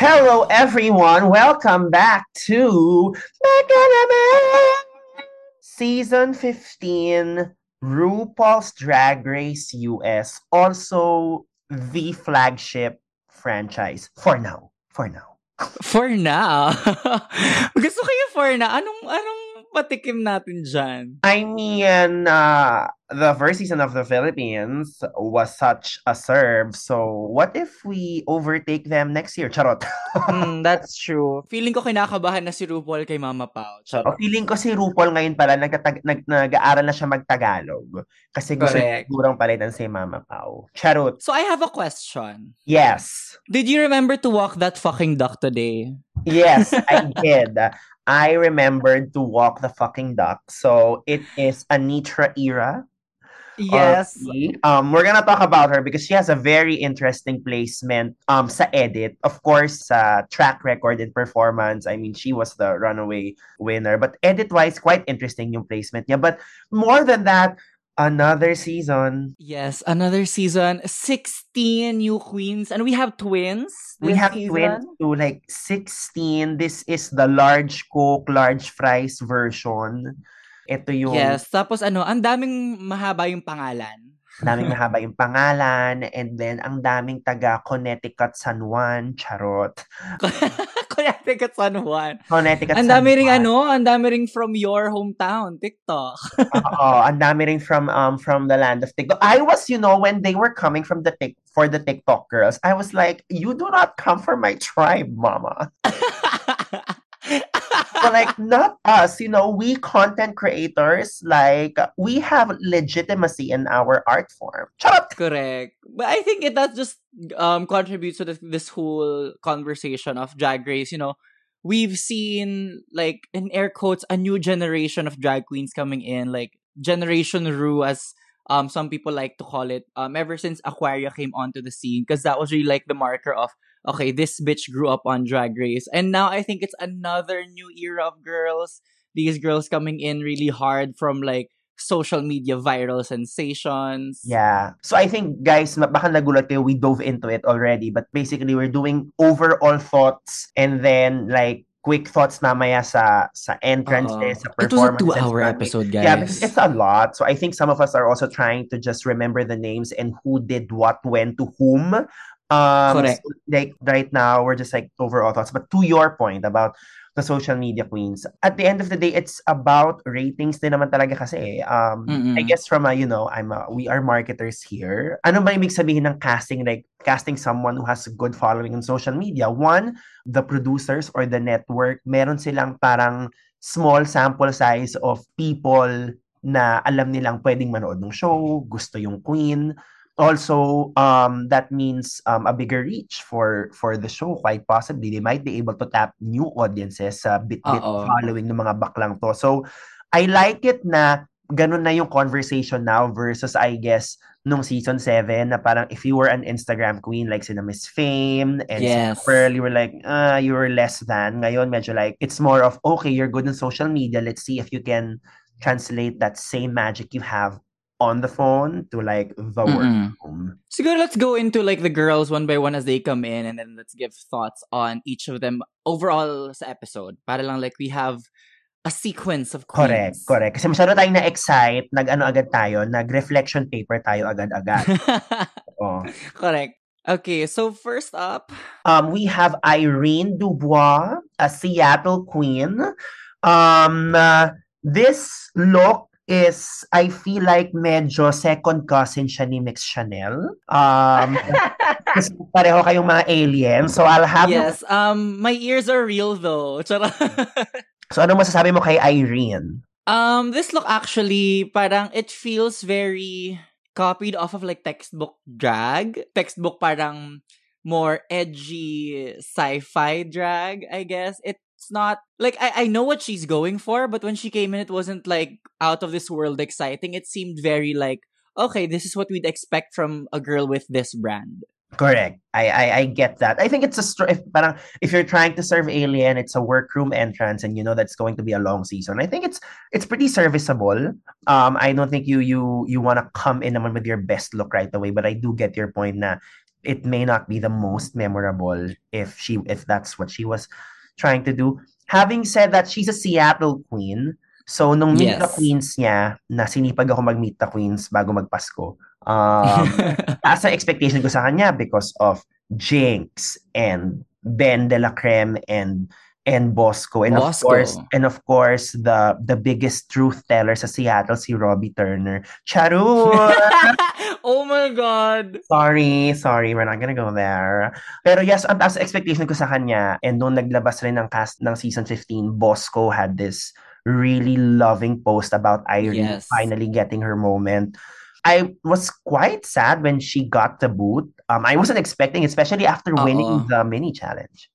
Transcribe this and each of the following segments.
Hello, everyone. Welcome back to Season 15 RuPaul's Drag Race US. Also, the flagship franchise for now. For now. For now. Gusto ko yung for now. Anong, anong patikim natin dyan? I mean, uh, the first season of the Philippines was such a serve. So, what if we overtake them next year? Charot. mm, that's true. Feeling ko kinakabahan na si RuPaul kay Mama Pao. Charot. O, feeling ko si RuPaul ngayon pala, nagtatag, nag, nag-aaral na siya magtagalog. Kasi gusto niya sigurang palitan si Mama Pao. Charot. So, I have a question. Yes. Did you remember to walk that fucking duck today? Yes, I did. I remembered to walk the fucking duck. So it is Anetra era. Yes. Um, we're gonna talk about her because she has a very interesting placement um sa edit. Of course, sa track record and performance. I mean, she was the runaway winner. But edit-wise, quite interesting yung placement niya. But more than that, another season. Yes, another season. 16 new queens. And we have twins. We have season. twins to like 16. This is the large coke, large fries version. Ito yung... Yes, tapos ano, ang daming mahaba yung pangalan. Daming mahaba yung pangalan, and then ang daming taga Connecticut San Juan, charot. Connecticut San Juan. Connecticut Ang dami ring ano, ang dami ring from your hometown, TikTok. Oo, ang dami ring from um from the land of TikTok. I was, you know, when they were coming from the tik for the TikTok girls, I was like, you do not come from my tribe, mama. but like not us you know we content creators like we have legitimacy in our art form. Correct. But i think it does just um contribute to this, whole conversation of drag race you know. We've seen like in air quotes a new generation of drag queens coming in like generation ru as um some people like to call it um ever since aquaria came onto the scene because that was really like the marker of okay, this bitch grew up on Drag Race. And now I think it's another new era of girls. These girls coming in really hard from like social media viral sensations. Yeah. So I think, guys, baka nagulat kayo, we dove into it already. But basically, we're doing overall thoughts and then like quick thoughts mamaya sa sa entrance uh, sa performance. It was a two-hour episode, guys. Yeah, because it's a lot. So I think some of us are also trying to just remember the names and who did what, when, to whom. Um, Correct. So, like right now, we're just like overall thoughts. But to your point about the social media queens, at the end of the day, it's about ratings din naman talaga kasi. Um, Mm-mm. I guess from a, you know, I'm a, we are marketers here. Ano ba ibig sabihin ng casting? Like, casting someone who has a good following on social media. One, the producers or the network, meron silang parang small sample size of people na alam nilang pwedeng manood ng show, gusto yung queen, also um, that means um, a bigger reach for for the show. Quite possibly they might be able to tap new audiences sa uh, bit bit following ng mga baklang to. So I like it na ganun na yung conversation now versus I guess nung season 7 na parang if you were an Instagram queen like sina Miss Fame and yes. Pearl you were like uh, you were less than. Ngayon medyo like it's more of okay you're good on social media. Let's see if you can translate that same magic you have on the phone to like the mm work So good, let's go into like the girls one by one as they come in and then let's give thoughts on each of them overall sa episode. Para lang like we have a sequence of queens. Correct, correct. Kasi masyado tayong na-excite, nag-ano agad tayo, nag-reflection paper tayo agad-agad. oh. Correct. Okay, so first up, um, we have Irene Dubois, a Seattle queen. Um, uh, this look is I feel like medyo second cousin siya ni Mix Chanel. Um, kasi pareho kayong mga aliens. So I'll have Yes, you... um my ears are real though. so ano masasabi mo kay Irene? Um this look actually parang it feels very copied off of like textbook drag. Textbook parang more edgy sci-fi drag, I guess. It it's not like I, I know what she's going for, but when she came in, it wasn't like out of this world exciting. It seemed very like, okay, this is what we'd expect from a girl with this brand. Correct. I, I I get that. I think it's a str- if if you're trying to serve Alien, it's a workroom entrance, and you know that's going to be a long season. I think it's it's pretty serviceable. Um, I don't think you you you want to come in naman with your best look right away, but I do get your point na it may not be the most memorable if she if that's what she was trying to do. Having said that, she's a Seattle queen. So, nung Meet the Yes. Queens niya, na sinipag ako mag-Meet the Queens bago magpasko, um, taas ang expectation ko sa kanya because of Jinx and Ben de la Creme and and Bosco and of Bosco. course and of course the the biggest truth teller sa Seattle si Robbie Turner. Charot! oh my god. Sorry, sorry, we're not gonna go there. Pero yes, ang taas expectation ko sa kanya and nung naglabas rin ng cast ng season 15, Bosco had this really loving post about Irene Yes. finally getting her moment. I was quite sad when she got the boot. Um, I wasn't expecting, especially after winning the mini challenge.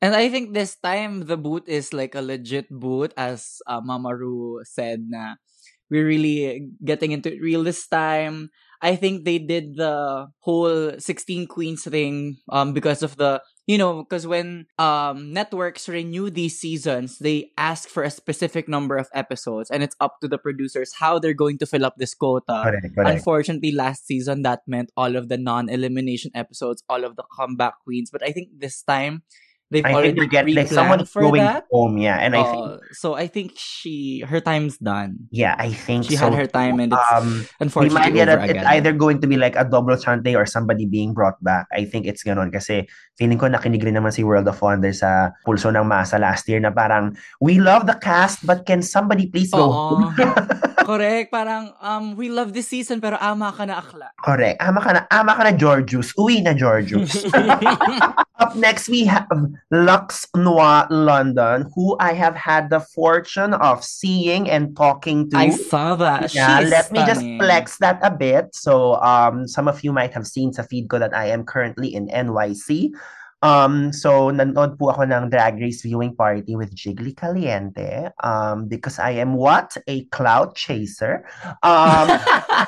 And I think this time the boot is like a legit boot, as uh, Mama Ru said. Na we're really getting into it real this time. I think they did the whole 16 queens thing um because of the you know because when um networks renew these seasons they ask for a specific number of episodes and it's up to the producers how they're going to fill up this quota Correct, correct. Unfortunately, last season that meant all of the non-elimination episodes, all of the comeback queens. But I think this time they've I already think we get like someone for going that. home, yeah. And I think Uh, so I think she her time's done. yeah, I think She so. had her time, and it's um we unfortunately might get over a, it's again. either going to be like a double chante or somebody being brought back. I think it's ganon kasi feeling ko nakinig rin naman si World of Wonder sa Pulso ng Masa last year na parang we love the cast but can somebody please go home? Oo. Correct. Parang, um, we love this season pero ama ka na akla. Correct. Ama ka na, ama ka na Jorgeous. Uwi na Jorgeous. Up next, we have Luxx Noir London, who I have had the fortune of seeing and talking to. I saw that. Yeah, let me just flex that a bit. So, um, some of you might have seen sa feed ko that I am currently in NYC. Um, so nanood po ako ng Drag Race viewing party with Jiggly Caliente. Um, because I am what? A cloud chaser. Um,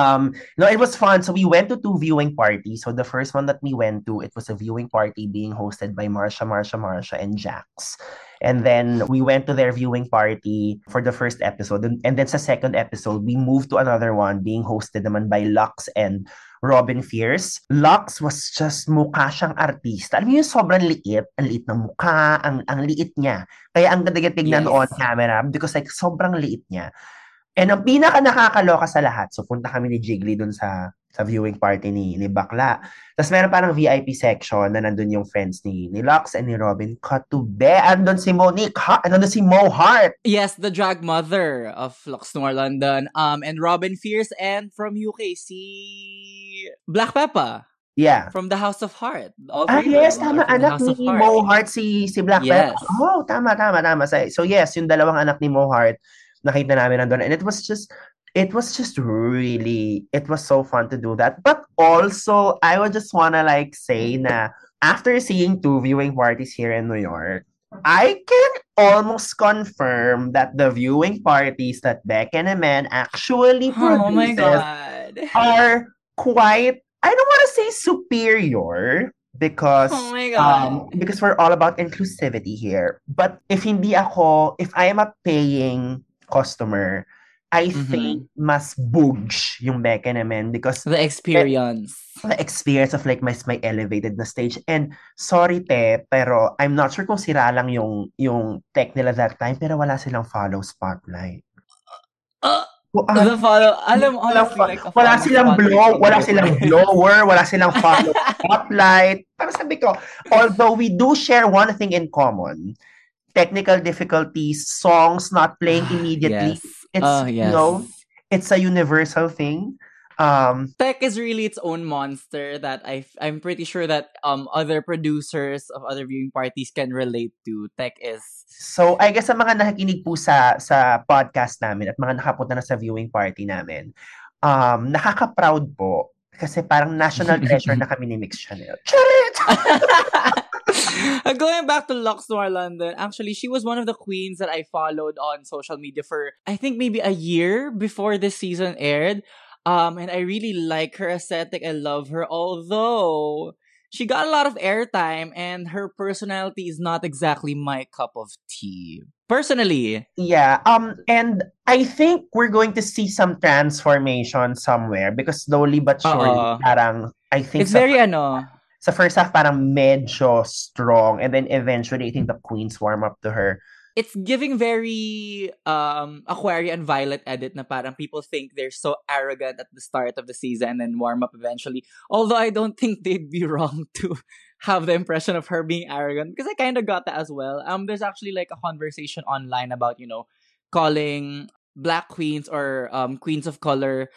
um, no, it was fun. So we went to two viewing parties. So the first one that we went to, it was a viewing party being hosted by Marsha, Marsha, Marsha, and Jax. And then we went to their viewing party for the first episode. And, and then sa second episode, we moved to another one being hosted naman by Lux and Robin Fierce. Lux was just mukha siyang artista. Alam mo yung sobrang liit, ang liit ng mukha, ang, ang liit niya. Kaya ang ganda tignan Yes. on camera because like sobrang liit niya. And ang pinaka nakakaloka sa lahat, so punta kami ni Jiggly dun sa sa viewing party ni, ni Bakla. Tapos meron parang VIP section na nandun yung friends ni, ni Lux and ni Robin. Katube, andun si Monique, ha? andun si Mo Hart. Yes, the drag mother of Lux Noir London. Um, and Robin Fierce and from UK, si Black Peppa Yeah. from the House of Heart. All Ah, yes, tama. Anak ni Heart. Mo Hart si, si Black Yes. Pepper. Oh, tama, tama, tama. So yes, yung dalawang anak ni Mo Hart, nakita namin nandun. And it was just, it was just really, it was so fun to do that. But also, I would just wanna like say na after seeing two viewing parties here in New York, I can almost confirm that the viewing parties that Beck and Amen actually Oh my god. are quite I don't want to say superior because Oh my god. um because we're all about inclusivity here. But if hindi ako, if I am a paying customer, I Mhm. think mas booge yung Becca naman because the experience. the experience of like mas may elevated na stage. And sorry te, pero I'm not sure kung sira lang yung yung tech nila that time pero wala silang follow spotlight. Uh, ah, the follow, alam, Walang honestly, fa- like, wala follow silang blow, wala silang blower, wala silang follow spotlight. Parang sabi ko, although we do share one thing in common, technical difficulties, songs not playing immediately, Yes. it's, you yes. know, it's a universal thing. Um, Tech is really its own monster that I I'm pretty sure that um other producers of other viewing parties can relate to. Tech is so I guess sa mga nakikinig po sa sa podcast namin at mga nakapunta na sa viewing party namin, um, nakaka-proud po kasi parang national treasure na kami ni Mix Chanel. Charit! Going back to Luxx Noir London, actually, she was one of the queens that I followed on social media for, I think, maybe a year before this season aired. Um, and I really like her aesthetic. I love her, although she got a lot of airtime and her personality is not exactly my cup of tea. Personally. Yeah. Um and I think we're going to see some transformation somewhere because slowly but surely uh parang I think It's very ano sa first half parang medyo strong and then eventually I think the queens warm up to her it's giving very um Aquarian Violet edit na parang people think they're so arrogant at the start of the season and then warm up eventually. Although I don't think they'd be wrong to have the impression of her being arrogant because I kind of got that as well. Um, there's actually like a conversation online about you know calling black queens or um queens of color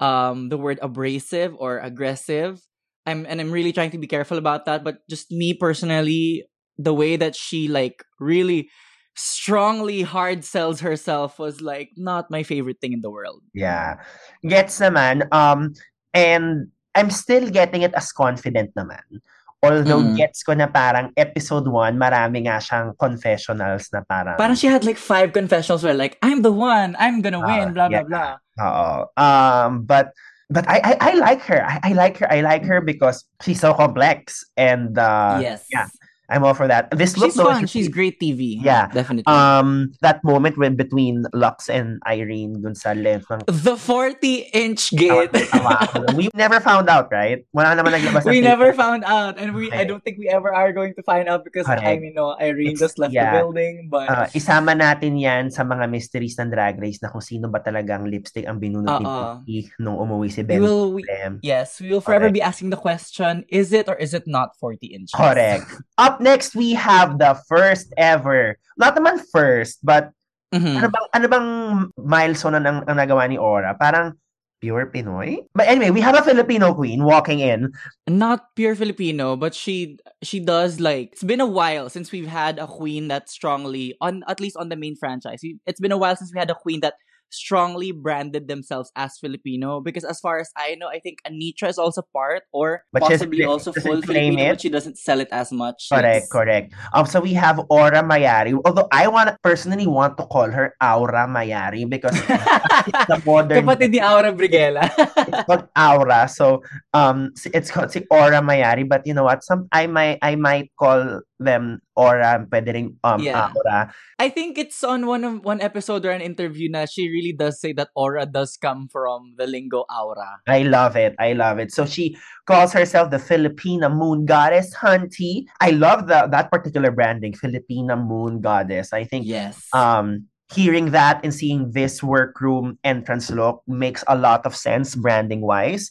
um the word abrasive or aggressive. I'm and I'm really trying to be careful about that. But just me personally, the way that she like really strongly hard sells herself was like not my favorite thing in the world. Yeah. Gets naman. Um, and I'm still getting it as confident naman. Although mm. gets ko na parang episode 1, marami nga siyang confessionals na parang... Parang she had like five confessionals where like, I'm the one, I'm gonna uh, win, blah, yeah. blah, blah. Oo. Um, but but I, I, I like her. I, I like her. I like her because she's so complex. And uh, yes. yeah. I'm all for that. This looks she's fun. She's great TV. Yeah, definitely. Um, that moment when between Lux and Irene dun sa length ng the 40 inch gate. we never found out, right? Wala naman naglabas. we never found out, and we I don't think we ever are going to find out because Correct. I mean, know Irene it's, just left yeah. the building. But uh, isama natin yan sa mga mysteries ng Drag Race na kung sino ba talagang lipstick ang binunot uh-uh. ni nung umuwi si Ben. We will, we, yes, we will forever Correct. be asking the question: Is it or is it not 40 inches? Correct. Up next, we have the first ever, not naman first, but mm-hmm. ano bang ano bang milestone na ang, ang nagawa ni Aura? Parang pure Pinoy. But anyway, we have a Filipino queen walking in. Not pure Filipino, but she she does like it's been a while since we've had a queen that strongly on at least on the main franchise. It's been a while since we had a queen that strongly branded themselves as Filipino because as far as I know, I think Anetra is also part or but possibly also full Filipino, it. but she doesn't sell it as much. Correct, yes. correct. Um, so we have Aura Mayari. Although I want personally want to call her Aura Mayari because the modern kapatid ni Aura Brigela. it's called Aura, so um, it's called si Aura Mayari. But you know what? Some I might I might call them aura, pwede rin um, yeah. aura. I think it's on one of one episode or an interview na she really does say that aura does come from the lingo aura. I love it. I love it. So she calls herself the Filipina moon goddess, Hunty. I love the that particular branding, Filipina moon goddess. I think yes. Um hearing that and seeing this workroom entrance look makes a lot of sense branding wise.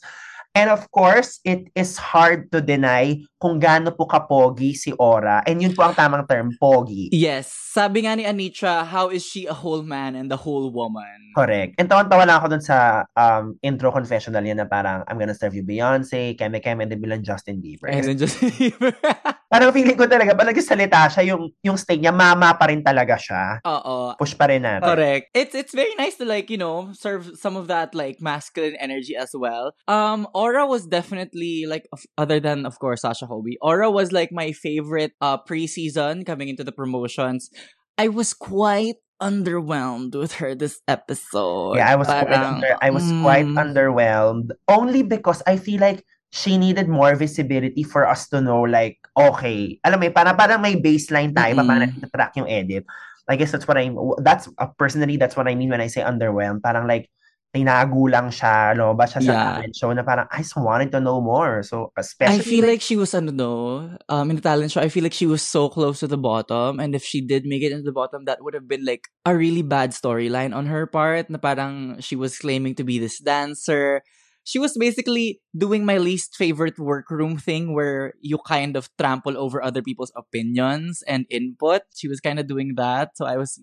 And of course, it is hard to deny kung gaano po kapogi si Aura. And yun po ang tamang term, pogi. Yes. Sabi nga ni Anitra, how is she a whole man and a whole woman? Correct. And tawan-tawa lang ako dun sa um, intro confessional yan na parang, I'm gonna serve you Beyonce, Keme Keme, and then bilang Justin Bieber. And then Justin Bieber. parang feeling ko talaga, pag nagsalita siya, yung, yung state niya, mama pa rin talaga siya. Oo. Push pa rin natin. Correct. It's, it's very nice to like, you know, serve some of that like masculine energy as well. Um, Aura was definitely like, other than of course Sasha Colby, Aura was like my favorite uh preseason coming into the promotions. I was quite underwhelmed with her this episode. Yeah, I was Parang, quite under, I was mm, quite underwhelmed only because I feel like she needed more visibility for us to know like okay, alam mo, para parang may baseline tayo mm-hmm. para track yung edit. I guess that's what I'm that's uh, personally that's what I mean when I say underwhelmed. Parang like tinago lang siya, no? Ba siya sa yeah. talent show na parang, I just wanted to know more. So, especially... I feel like she was, ano no, um, in the talent show, I feel like she was so close to the bottom. And if she did make it into the bottom, that would have been like a really bad storyline on her part na parang she was claiming to be this dancer. She was basically doing my least favorite workroom thing where you kind of trample over other people's opinions and input. She was kind of doing that. So I was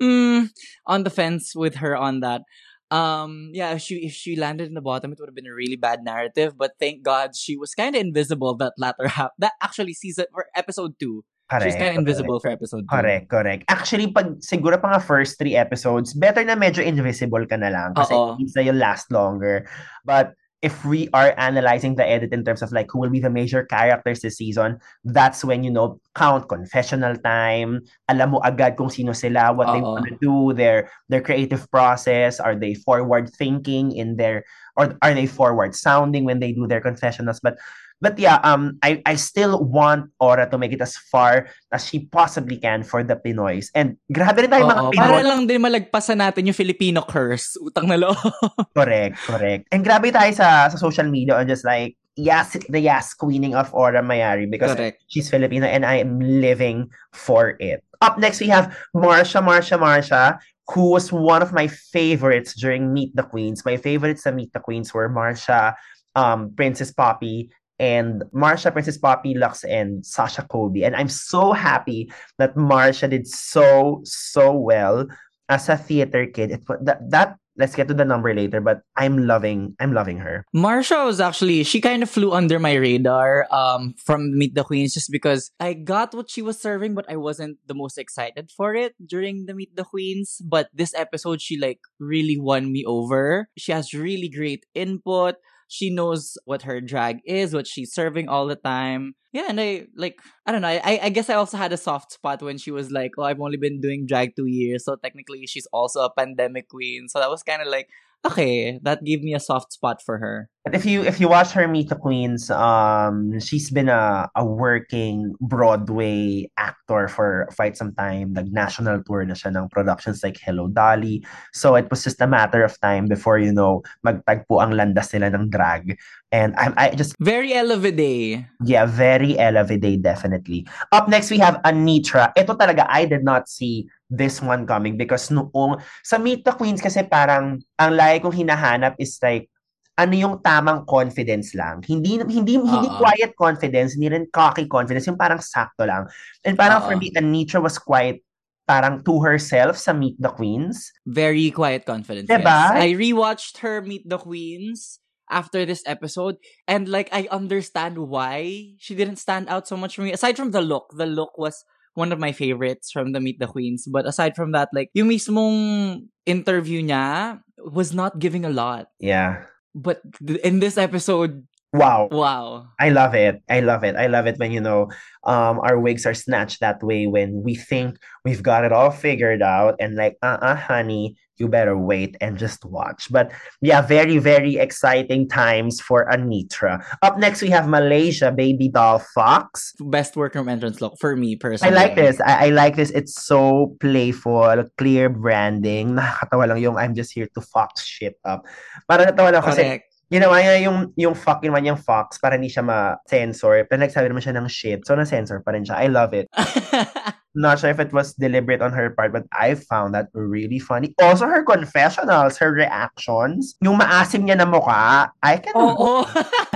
mm, on the fence with her on that um yeah if she if she landed in the bottom it would have been a really bad narrative but thank god she was kind of invisible that latter half that actually season for episode 2 Correct, She's kind of invisible correct. for episode 2. Correct, correct. Actually, pag siguro pa nga first three episodes, better na medyo invisible ka na lang kasi Uh-oh. it na last longer. But if we are analyzing the edit in terms of like who will be the major characters this season, that's when you know count confessional time, alam mo agad kung sino sila, what Uh-oh. they want to do, their their creative process, are they forward thinking in their or are they forward sounding when they do their confessionals? But but yeah, um, I, I still want Aura to make it as far as she possibly can for the Pinoys. And grabe rin tayo mga Pinoy. Para lang din malagpasan natin yung Filipino curse. Utang na loob. correct, correct. And grabe tayo sa, sa social media and just like, yes, the yes queening of Aura Mayari because correct. she's Filipino and I am living for it. Up next, we have Marsha, Marsha, Marsha, who was one of my favorites during Meet the Queens. My favorites at Meet the Queens were Marsha, um, Princess Poppy, and Marcia, Princess Poppy, Luxx, and Sasha Colby. And I'm so happy that Marcia did so, so well as a theater kid. It, that, that let's get to the number later but i'm loving i'm loving her marcia was actually she kind of flew under my radar um from meet the queens just because i got what she was serving but i wasn't the most excited for it during the meet the queens but this episode she like really won me over she has really great input she knows what her drag is, what she's serving all the time. Yeah, and I like I don't know. I I guess I also had a soft spot when she was like, "Oh, I've only been doing drag two years, so technically she's also a pandemic queen." So that was kind of like, okay, that gave me a soft spot for her. But if you if you watch her Meet the Queens, um, she's been a, a working Broadway actor for quite some time. Like national tour na siya ng productions like Hello Dolly. So it was just a matter of time before you know magtagpo ang landas nila ng drag. And I I just very Elevide. Yeah, very Elevide definitely. Up next we have Anitra. Ito talaga I did not see this one coming because noong sa Meet the Queens kasi parang ang lagi kong hinahanap is like ano yung tamang confidence lang. Hindi hindi uh-huh. hindi quiet confidence, hindi rin cocky confidence, yung parang sakto lang. And parang uh-huh. for me Anitra was quite parang to herself sa Meet the Queens. Very quiet confidence. Diba? Yes. I rewatched her Meet the Queens after this episode and like I understand why she didn't stand out so much for me aside from the look. The look was one of my favorites from the Meet the Queens. But aside from that, like, yung mismong interview niya was not giving a lot. Yeah. But in this episode, Wow. Wow. I love it. I love it. I love it when, you know, um, our wigs are snatched that way when we think we've got it all figured out and like, uh-uh, honey, you better wait and just watch. But yeah, very, very exciting times for Anitra. Up next, we have Malaysia Baby Doll Fox. Best workroom entrance look for me personally. I like this. I, I like this. It's so playful, clear branding. Nakakatawa lang yung I'm just here to fox shit up. Para natawa lang kasi Correct ginawa niya yung, yung fuck, ginawa niyang fox para hindi siya ma-censor. Pero nagsabi naman siya ng shit. So, na-censor pa rin siya. I love it. Not sure if it was deliberate on her part, but I found that really funny. Also, her confessionals, her reactions, yung maasim niya na mukha, I can oh, oh.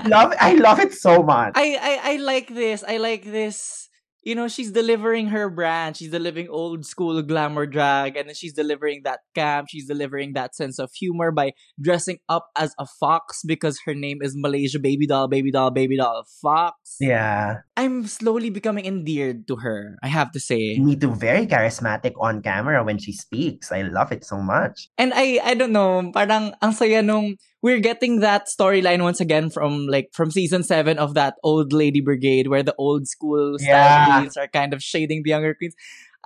love I love it so much. I, I I like this. I like this you know, she's delivering her brand. She's delivering old school glamour drag, and then she's delivering that camp. She's delivering that sense of humor by dressing up as a fox because her name is Malaysia Baby Doll, Baby Doll, Baby Doll Fox. Yeah. I'm slowly becoming endeared to her, I have to say. Me too. Very charismatic on camera when she speaks. I love it so much. And I, I don't know, parang ang saya nung we're getting that storyline once again from like from season seven of that old lady brigade where the old school style yeah. queens are kind of shading the younger queens.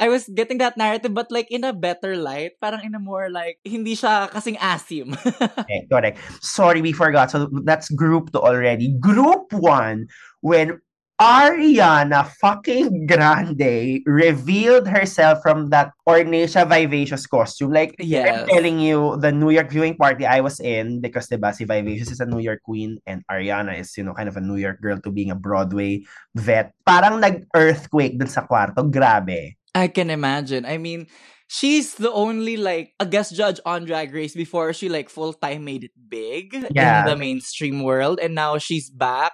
I was getting that narrative, but like in a better light, parang in a more like, hindi siya kasing asim. okay, correct. Sorry, we forgot. So that's group two already. Group one, when Ariana fucking Grande revealed herself from that Ornacia Vivacious costume. Like, yes. I'm telling you, the New York viewing party I was in, because diba, si Vivacious is a New York queen and Ariana is, you know, kind of a New York girl to being a Broadway vet. Parang nag-earthquake dun sa kwarto. Grabe. I can imagine. I mean, she's the only like a guest judge on Drag Race before she like full time made it big yeah. in the mainstream world, and now she's back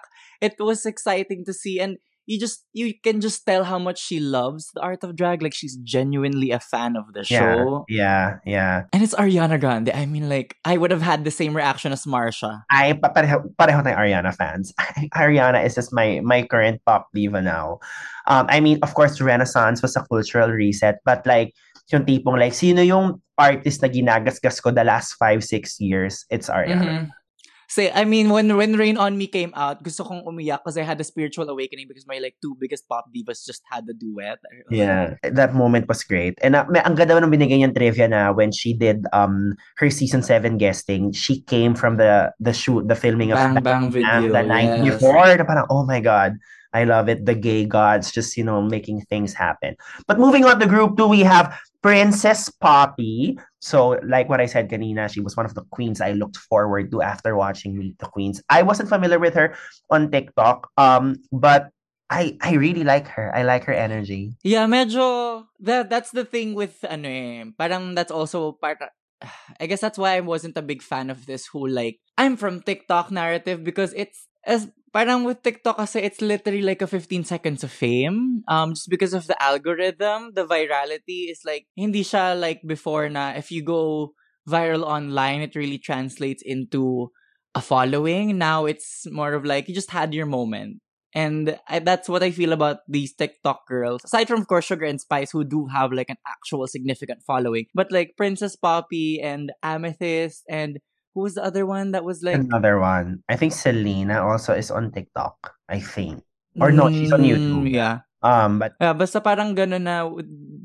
it was exciting to see and you just you can just tell how much she loves the art of drag like she's genuinely a fan of the show. yeah yeah. And it's ariana grande. I mean like i would have had the same reaction as marcia. I pareho, pareho tayo ariana fans. Ariana is just my my current pop diva now. Um i mean of course renaissance was a cultural reset but like yung tipong like sino yung artist na ginagasgas ko the last five six years? It's ariana. Mm-hmm. Say, I mean, when when Rain on Me came out, gusto kong umiyak because I had a spiritual awakening because my like two biggest pop divas just had the duet. Yeah, that moment was great. And uh, ang ganda nung binigay niyang trivia na when she did um her season 7 guesting, she came from the the shoot, the filming of Bang Bang, Video the night yes. before. Na parang, oh my God. I love it. The gay gods just, you know, making things happen. But moving on to group two, we have Princess Poppy. So, like what I said kanina, she was one of the queens I looked forward to after watching Meet the Queens. I wasn't familiar with her on TikTok, um, but I I really like her. I like her energy. Yeah, medyo that that's the thing with ano eh, parang that's also part I guess that's why I wasn't a big fan of this whole like I'm from TikTok narrative because it's as parang with TikTok kasi it's literally like a 15 seconds of fame. Um, just because of the algorithm, the virality is like, hindi siya like before na if you go viral online, it really translates into a following. Now it's more of like, you just had your moment. And I, that's what I feel about these TikTok girls. Aside from, of course, Sugar and Spice, who do have like an actual significant following. But like Princess Poppy and Amethyst and who was the other one that was like another one? I think Selena also is on TikTok. I think, or no, she's on Mm, YouTube. Yeah. Um, but Yeah, basta parang gano'n na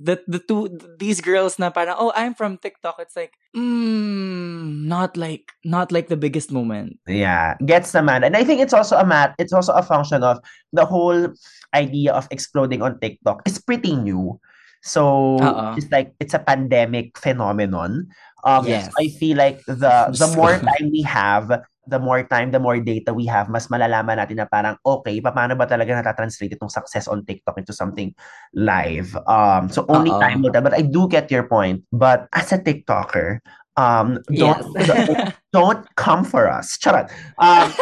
the the two these girls na parang oh I'm from TikTok it's like mm, not like not like the biggest moment. yeah, gets naman, and I think it's also a mat. It's also a function of the whole idea of exploding on TikTok. It's pretty new. So Oo. it's like it's a pandemic phenomenon. Um, Yes. I feel like the the more time we have, the more time, the more data we have, mas malalaman natin na parang, okay, paano ba talaga natatranslate itong success on TikTok into something live? Um, so only Oo. time will tell. But I do get your point. But as a TikToker, um, don't, Yes. don't come for us. Charot. Um,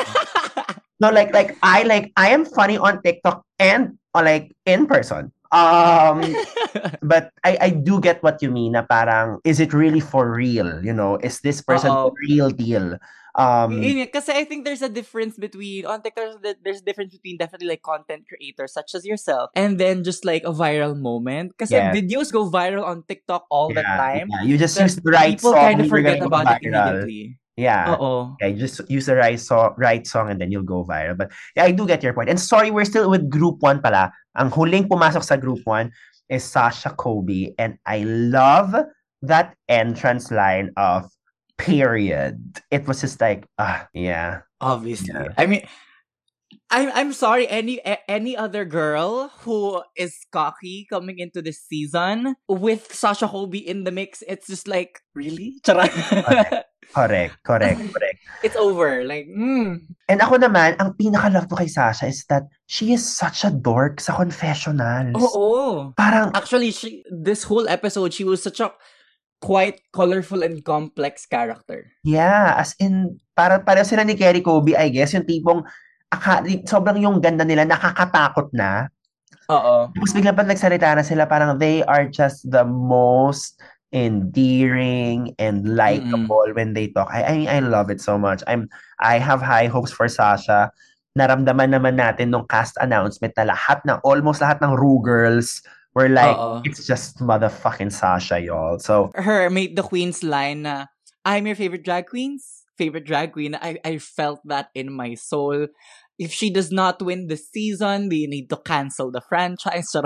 no, like, like, I, like, I am funny on TikTok and, uh, like, in person. Um, but I, I do get what you mean na parang, is it really for real? You know, is this person the real deal? Um, Kasi I think there's a difference between on TikTok there's a- there's a difference between definitely like content creators such as yourself and then just like a viral moment. Because Yeah. videos go viral on TikTok all the time. yeah. You just use the right song. People kind of forget about it immediately. Yeah. Oh. Yeah, just use the right song, right song and then you'll go viral. But yeah, I do get your point. And sorry, we're still with group 1 pala. Ang huling pumasok sa group 1 is Sasha Kobe and I love that entrance line of period. It was just like, ah, yeah. Obviously. Yeah. I mean, I'm I'm sorry. Any any other girl who is cocky coming into this season with Sasha Colby in the mix, it's just like really. Charot. Correct, correct, correct. it's over. Like, mm. And ako naman, ang pinaka-love ko kay Sasha is that she is such a dork sa confessionals. Oo. Parang, Actually, she this whole episode, she was such a quite colorful and complex character. yeah, as in, para pareho sila ni Kerri Colby, I guess, yung tipong, aka, sobrang yung ganda nila, nakakatakot na. Oo. Tapos bigla pa nagsalita na sila, parang they are just the most endearing and likable when they talk. I, I mean, I love it so much. I'm I have high hopes for Sasha. Naramdaman naman natin nung cast announcement na lahat ng almost lahat ng Rue girls were like Oo. it's just motherfucking Sasha y'all. So Her made the queen's line na I'm your favorite drag queen's favorite drag queen. I I felt that in my soul. If she does not win the season, they need to cancel the franchise.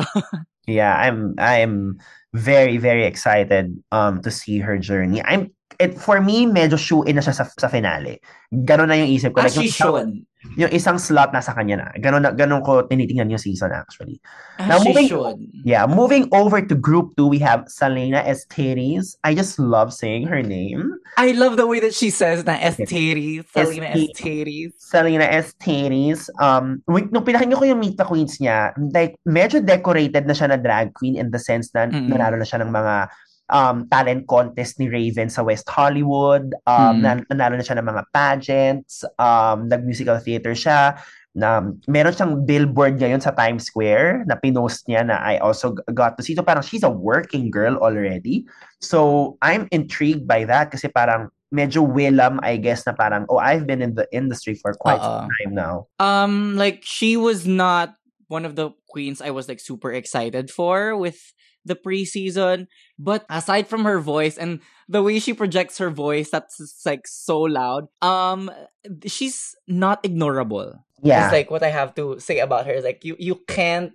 Yeah, I'm I'm very very excited um to see her journey. I'm it for me medyo shoe in na siya sa, sa finale. Ganon na yung isip ko. As Like, she should. Yung isang slot nasa kanya na. Ganon, ganon ko tinitingnan yung season actually. Now, As she moving- should. Yeah, moving over to group two, we have Selena Esteris. I just love saying her name. I love the way that she says na Esteris. Selena Esteris. Selena Esteris. Um, wait, nung pinakinggan ko yung Meet the Queens niya, like, medyo decorated na siya na drag queen in the sense na Mm-mm. nanalo na siya ng mga um, talent contest ni Raven sa West Hollywood. Um, Mm. nan- nanalo na siya ng mga pageants. Um, nag-musical theater siya. Na, meron siyang billboard ngayon sa Times Square na pinost niya na I also got to see. So parang she's a working girl already. So I'm intrigued by that kasi parang medyo Willem, I guess, na parang, oh, I've been in the industry for quite some Oo. time now. Um, like she was not one of the queens I was like super excited for with the preseason. But aside from her voice and the way she projects her voice, that's like so loud. Um, she's not ignorable. Yeah, it's like what I have to say about her is like you you can't.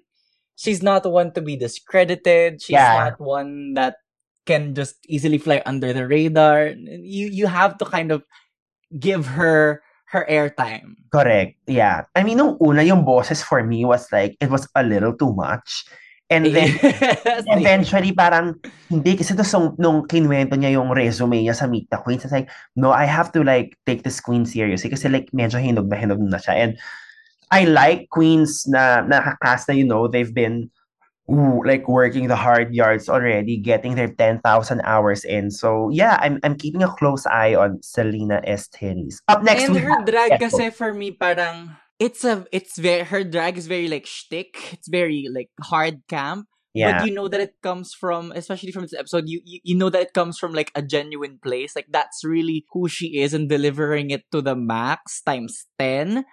She's not one to be discredited. She's yeah. not one that can just easily fly under the radar. You you have to kind of give her her airtime. Correct. Yeah. I mean, nung una yung boses for me was like, it was a little too much. And then, eventually, parang, hindi, kasi to so, nung kinwento niya yung resume niya sa Meet the Queens, it's like, no, I have to like, take this queen seriously kasi like, medyo hinog na hinog na siya. And I like queens na nakakast na, you know, they've been ooh, like working the hard yards already, getting their 10,000 hours in. So yeah, I'm I'm keeping a close eye on Selena Esteris. Up next, and her drag kasi for me parang it's a it's very her drag is very like shtick. It's very like hard camp. Yeah. But you know that it comes from, especially from this episode, you, you you know that it comes from like a genuine place. Like that's really who she is and delivering it to the max times 10.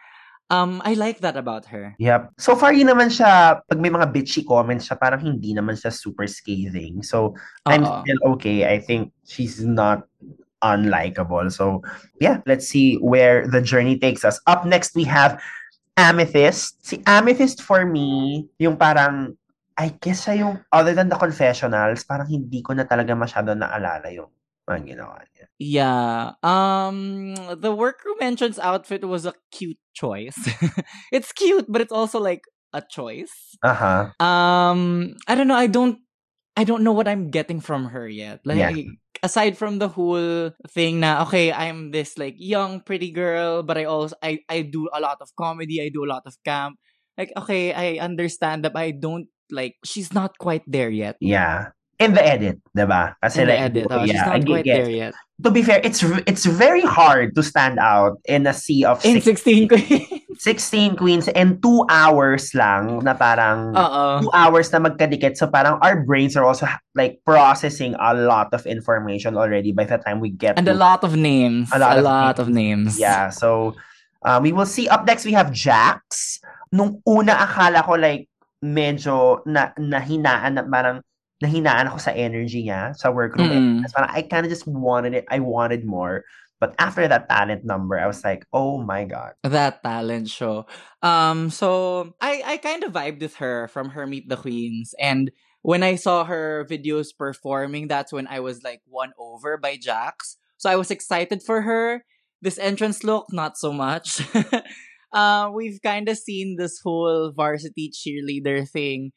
Um, I like that about her. Yep. So far, yun naman siya, pag may mga bitchy comments siya, parang hindi naman siya super scathing. So, I'm Uh-oh. still okay. I think she's not unlikable. So, yeah, let's see where the journey takes us. Up next, we have Amethyst. Si Amethyst for me, yung parang, I guess siya yung, other than the confessionals, parang hindi ko na talaga masyado naalala yung mga ginawa niya. Yeah. Um, the workroom entrance outfit was a cute choice. it's cute, but it's also like a choice. Uh-huh. Um, I don't know. I don't I don't know what I'm getting from her yet. Like yeah aside from the whole thing na okay i'm this like young pretty girl but i also i i do a lot of comedy i do a lot of camp like okay i understand that i don't like she's not quite there yet yeah in the edit, diba? Kasi in like, the edit, oh, yeah, she's not quite there yet. To be fair, it's it's very hard to stand out in a sea of in 16 queens. 16 queens and 2 hours lang na parang Uh-oh. 2 hours na magkadikit. So parang our brains are also like processing a lot of information already by the time we get And to, a lot of names. A lot, a of, lot names. of names. Yeah, so uh, we will see. Up next, we have Jax. Nung una, akala ko like medyo na, nahinaan na parang nahinaan ako sa energy niya sa workroom. Mm-hmm. Parang I kind of just wanted it. I wanted more. But after that talent number, I was like, oh my god. That talent show. Um, so I I kind of vibed with her from her Meet the Queens. And when I saw her videos performing, that's when I was like won over by Jax. So I was excited for her. This entrance look, not so much. uh, we've kind of seen this whole varsity cheerleader thing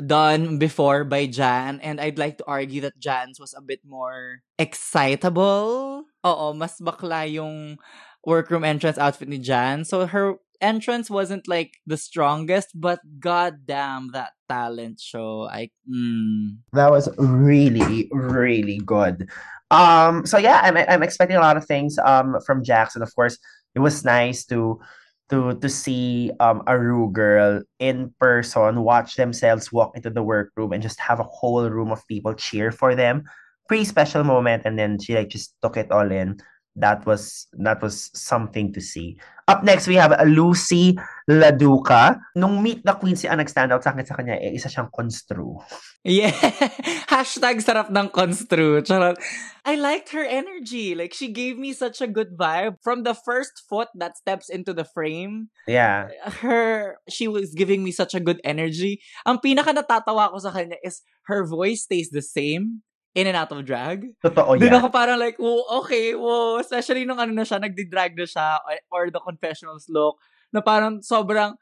done before by Jan and I'd like to argue that Jan's was a bit more excitable. Oo, mas bakla yung workroom entrance outfit ni Jan. So her entrance wasn't like the strongest, but goddamn that talent show. I mm. that was really really good. Um so yeah, I'm I'm expecting a lot of things um from Jackson of course. It was nice to to to see um a Ru girl in person watch themselves walk into the workroom and just have a whole room of people cheer for them. Pretty special moment and then she like just took it all in that was that was something to see. Up next, we have Lucy Laduca. Nung Meet the Queen si ang nag-stand out sa akin sa kanya, eh, isa siyang construe. Yeah. Hashtag sarap ng construe. Charot. I liked her energy. Like, she gave me such a good vibe. From the first foot that steps into the frame. Yeah. Her, she was giving me such a good energy. Ang pinaka natatawa ko sa kanya is her voice stays the same in and out of drag. Totoo yan. Doon ako parang like, oh, okay, wow. Especially nung ano na siya, nagdi-drag na siya, or, the confessionals look, na parang sobrang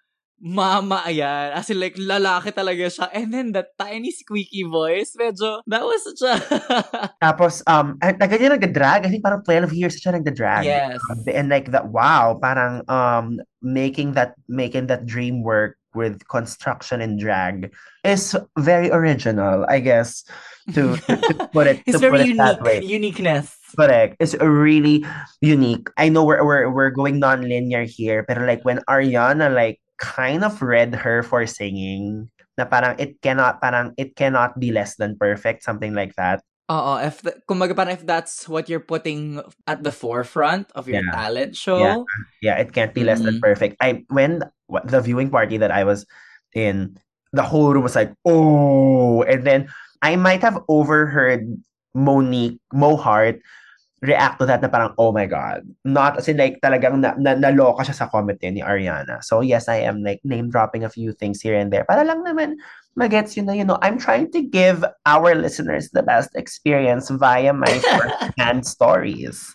mama ayan. As in like, lalaki talaga siya. And then that tiny squeaky voice, medyo, that was such a... Tapos, um, tagal niya nagda-drag. I think parang 12 years siya nagda-drag. Yes. And like that, wow, parang um, making that, making that dream work with construction and drag is very original, I guess, to, to, put it. it's to very put it unique, that way. uniqueness. Correct. It's really unique. I know we're we're we're going non-linear here, but like when Ariana like kind of read her for singing, na parang it cannot parang it cannot be less than perfect, something like that. Oo, if the, kumbaga parang if that's what you're putting at the forefront of your yeah. talent show. Yeah. yeah, it can't be less mm-hmm. than perfect. I when the viewing party that I was in, the whole room was like, oh. And then I might have overheard Monique, Mo Heart, react to that na parang, oh my God. Not as in like talagang na, na, naloka siya sa comment ni Ariana. So yes, I am like name dropping a few things here and there. Para lang naman magets you na, you know, I'm trying to give our listeners the best experience via my first-hand stories.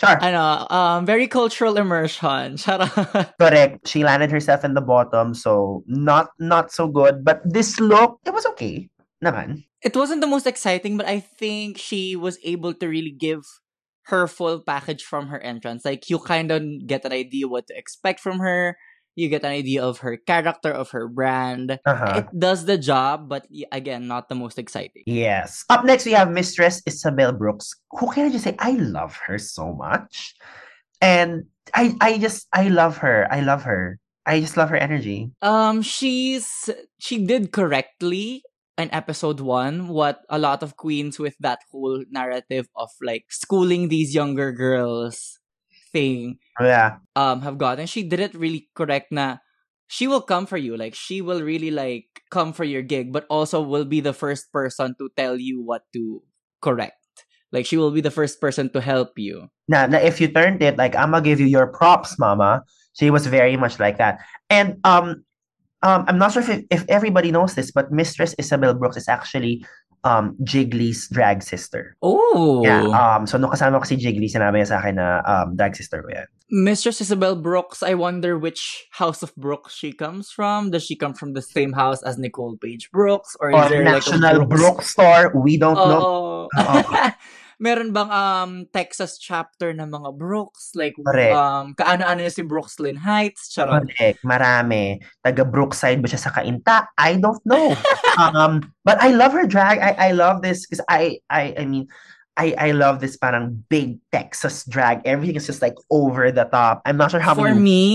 Sure. Ano, um, very cultural immersion. Correct. She landed herself in the bottom, so not not so good. But this look, it was okay. Naman. It wasn't the most exciting, but I think she was able to really give her full package from her entrance. Like you kind of get an idea what to expect from her. You get an idea of her character, of her brand. Uh-huh. It does the job, but again, not the most exciting. Yes. Up next, we have Mistress Isabelle Brooks. Who can I just say? I love her so much. And I, I just, I love her. I love her. I just love her energy. Um, she's she did correctly in episode one what a lot of queens with that whole narrative of like schooling these younger girls thing yeah. um have gotten she did it really correct na she will come for you. Like she will really like come for your gig but also will be the first person to tell you what to correct. Like she will be the first person to help you. Now, now if you turned it like i'm gonna give you your props mama. She was very much like that. And um um, I'm not sure if, if everybody knows this, but Mistress Isabelle Brooks is actually um, Jiggly's drag sister. Oh! Yeah. Um, so, nung kasama ko si Jiggly, sinabi niya sa akin na um, drag sister ko yan. Mistress Isabelle Brooks, I wonder which house of Brooks she comes from. Does she come from the same house as Nicole Page Brooks? Or is or there National like a Brooks store? We don't oh. know. Meron bang um Texas chapter ng mga Brooks? Like, Correct. um, kaano-ano si Brooklyn Heights? Charot. Correct. Marami. Taga Brookside ba siya sa Kainta? I don't know. um, but I love her drag. I I love this because I I I mean I I love this parang big Texas drag. Everything is just like over the top. I'm not sure how For many... me,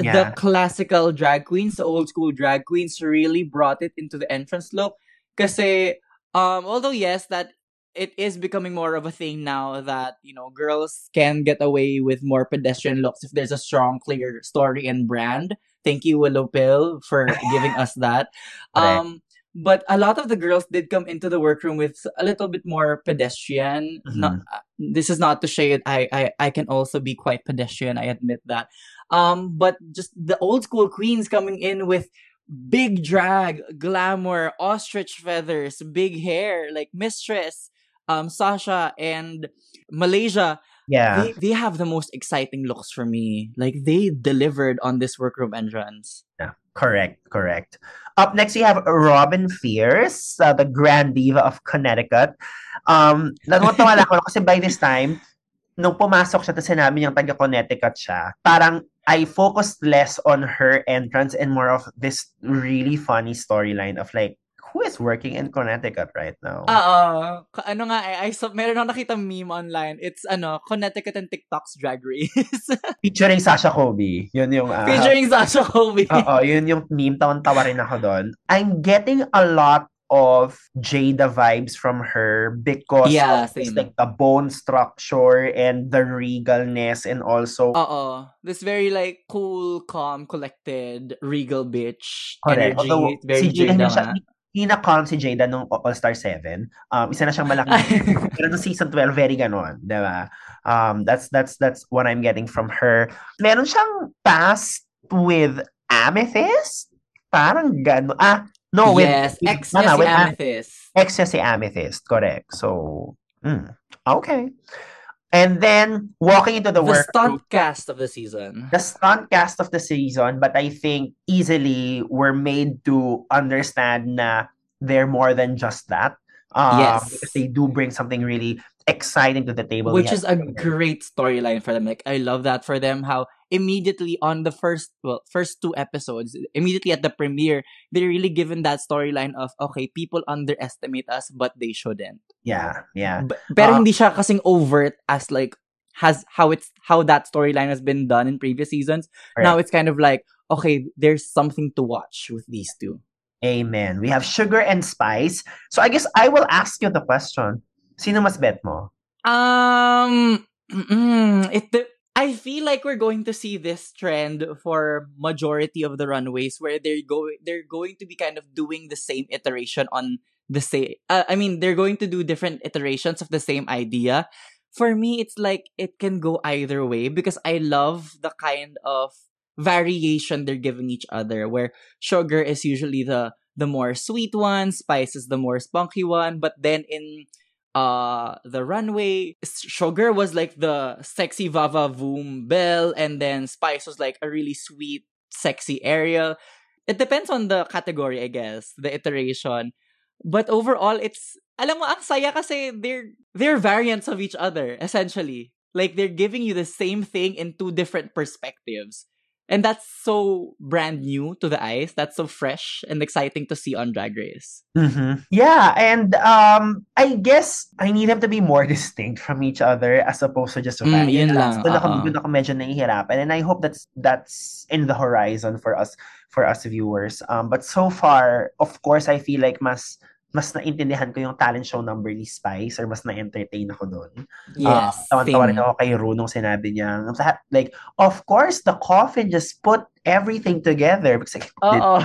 yeah. the classical drag queens, the old school drag queens really brought it into the entrance look. Kasi um although yes, that it is becoming more of a thing now that you know girls can get away with more pedestrian looks if there's a strong clear story and brand. Thank you willow pill for giving us that. Um but a lot of the girls did come into the workroom with a little bit more pedestrian. Mm-hmm. not, uh, this is not to say it I, I i can also be quite pedestrian i admit that. Um but just the old school queens coming in with big drag glamour ostrich feathers big hair like mistress um, Sasha and Malaysia, yeah, they, they have the most exciting looks for me. Like they delivered on this workroom entrance. Yeah, correct, correct. Up next, we have Robin Fierce, uh, the Grand Diva of Connecticut. Um, natatawa lang ako kasi by this time, nung pumasok siya, tapos sinabi niyang taga Connecticut siya, parang I focused less on her entrance and more of this really funny storyline of like, who is working in Connecticut right now? Oo. Ano nga, I, I so, meron akong nakita meme online. It's, ano, Connecticut and TikTok's drag race. Featuring Sasha Kobe. Yun yung... Uh, Featuring Sasha Kobe. Oo, yun yung meme. Tawan-tawa rin ako doon. I'm getting a lot of Jada vibes from her because yeah, of this, like the bone structure and the regalness and also uh this very like cool, calm, collected, regal bitch Correct. energy. Although, very si Jada, Jada Ina-calm si Jada nung All-Star 7. Um, isa na siyang malaki. Pero nung season 12, very ganon. Diba? Um, that's, that's, that's what I'm getting from her. Meron siyang past with Amethyst? Parang gano'n. Ah, no, with, yes, with, ex niya si Amethyst. Ex niya si Amethyst, correct. So, mm, okay. And then walking into the, world. the work stunt cast of the season. The stunt cast of the season, but I think easily we're made to understand na they're more than just that. Um, yes. Because they do bring something really exciting to the table. Which is a great storyline for them. Like I love that for them. How immediately on the first well first two episodes immediately at the premiere they're really given that storyline of okay people underestimate us but they shouldn't. Yeah yeah. B- pero uh, hindi siya kasing overt as like has how it's how that storyline has been done in previous seasons. Right. now it's kind of like okay there's something to watch with these two. Amen. We have sugar and spice. So i guess i will ask you the question. Sino mas bet mo? Um mm, it I feel like we're going to see this trend for majority of the runways where they're going they're going to be kind of doing the same iteration on the same uh, I mean they're going to do different iterations of the same idea. For me it's like it can go either way because I love the kind of variation they're giving each other where sugar is usually the the more sweet one, spice is the more spunky one, but then in uh the runway sugar was like the sexy vava voom belle and then spice was like a really sweet sexy ariel it depends on the category i guess the iteration. But overall it's alam mo ang saya kasi they're they're variants of each other essentially. Like they're giving you the same thing in two different perspectives and that's so brand new to the eyes. That's so fresh and exciting to see on Drag Race. Mm-hmm. Yeah, and um, I guess I need them to be more distinct from each other as opposed to just a mm, yun lang. Doon ako, doon ako medyo nahihirapan. And I hope that's that's in the horizon for us for us viewers. Um, but so far, of course, I feel like mas mas naintindihan ko yung talent show number ni Spice or mas na-entertain ako doon. Yes. Uh, tawan-tawa rin ako kay Ru nung sinabi niya. Like, of course, the coffin just put everything together. Because like, Oo.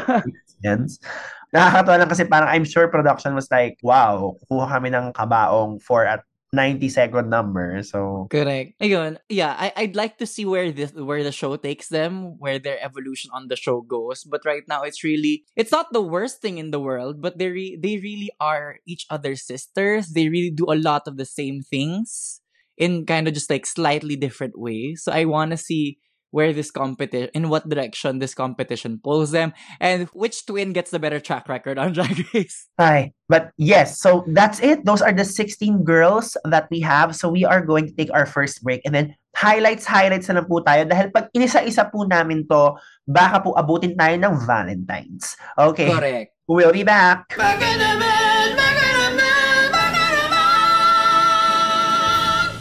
Nakakatawa lang kasi parang I'm sure production was like, wow, kuha kami ng kabaong for at 90 second number. So correct. Ayun. Yeah, I I'd like to see where this where the show takes them, where their evolution on the show goes. But right now it's really it's not the worst thing in the world, but they re- they really are each other's sisters. They really do a lot of the same things in kind of just like slightly different ways. So I want to see where this competition, in what direction this competition pulls them, and which twin gets the better track record on Drag Race. Hi. But yes, so that's it. Those are the 16 girls that we have. So we are going to take our first break and then highlights, highlights na lang po tayo dahil pag inisa-isa po namin to, baka po abutin tayo ng Valentine's. Okay. Correct. We'll be back.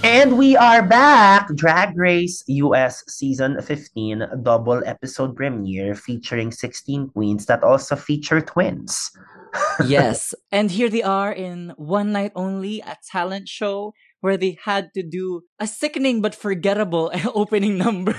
And we are back! Drag Race US Season 15 double episode premiere featuring 16 queens that also feature twins. yes, and here they are in One Night Only, a talent show where they had to do a sickening but forgettable opening number.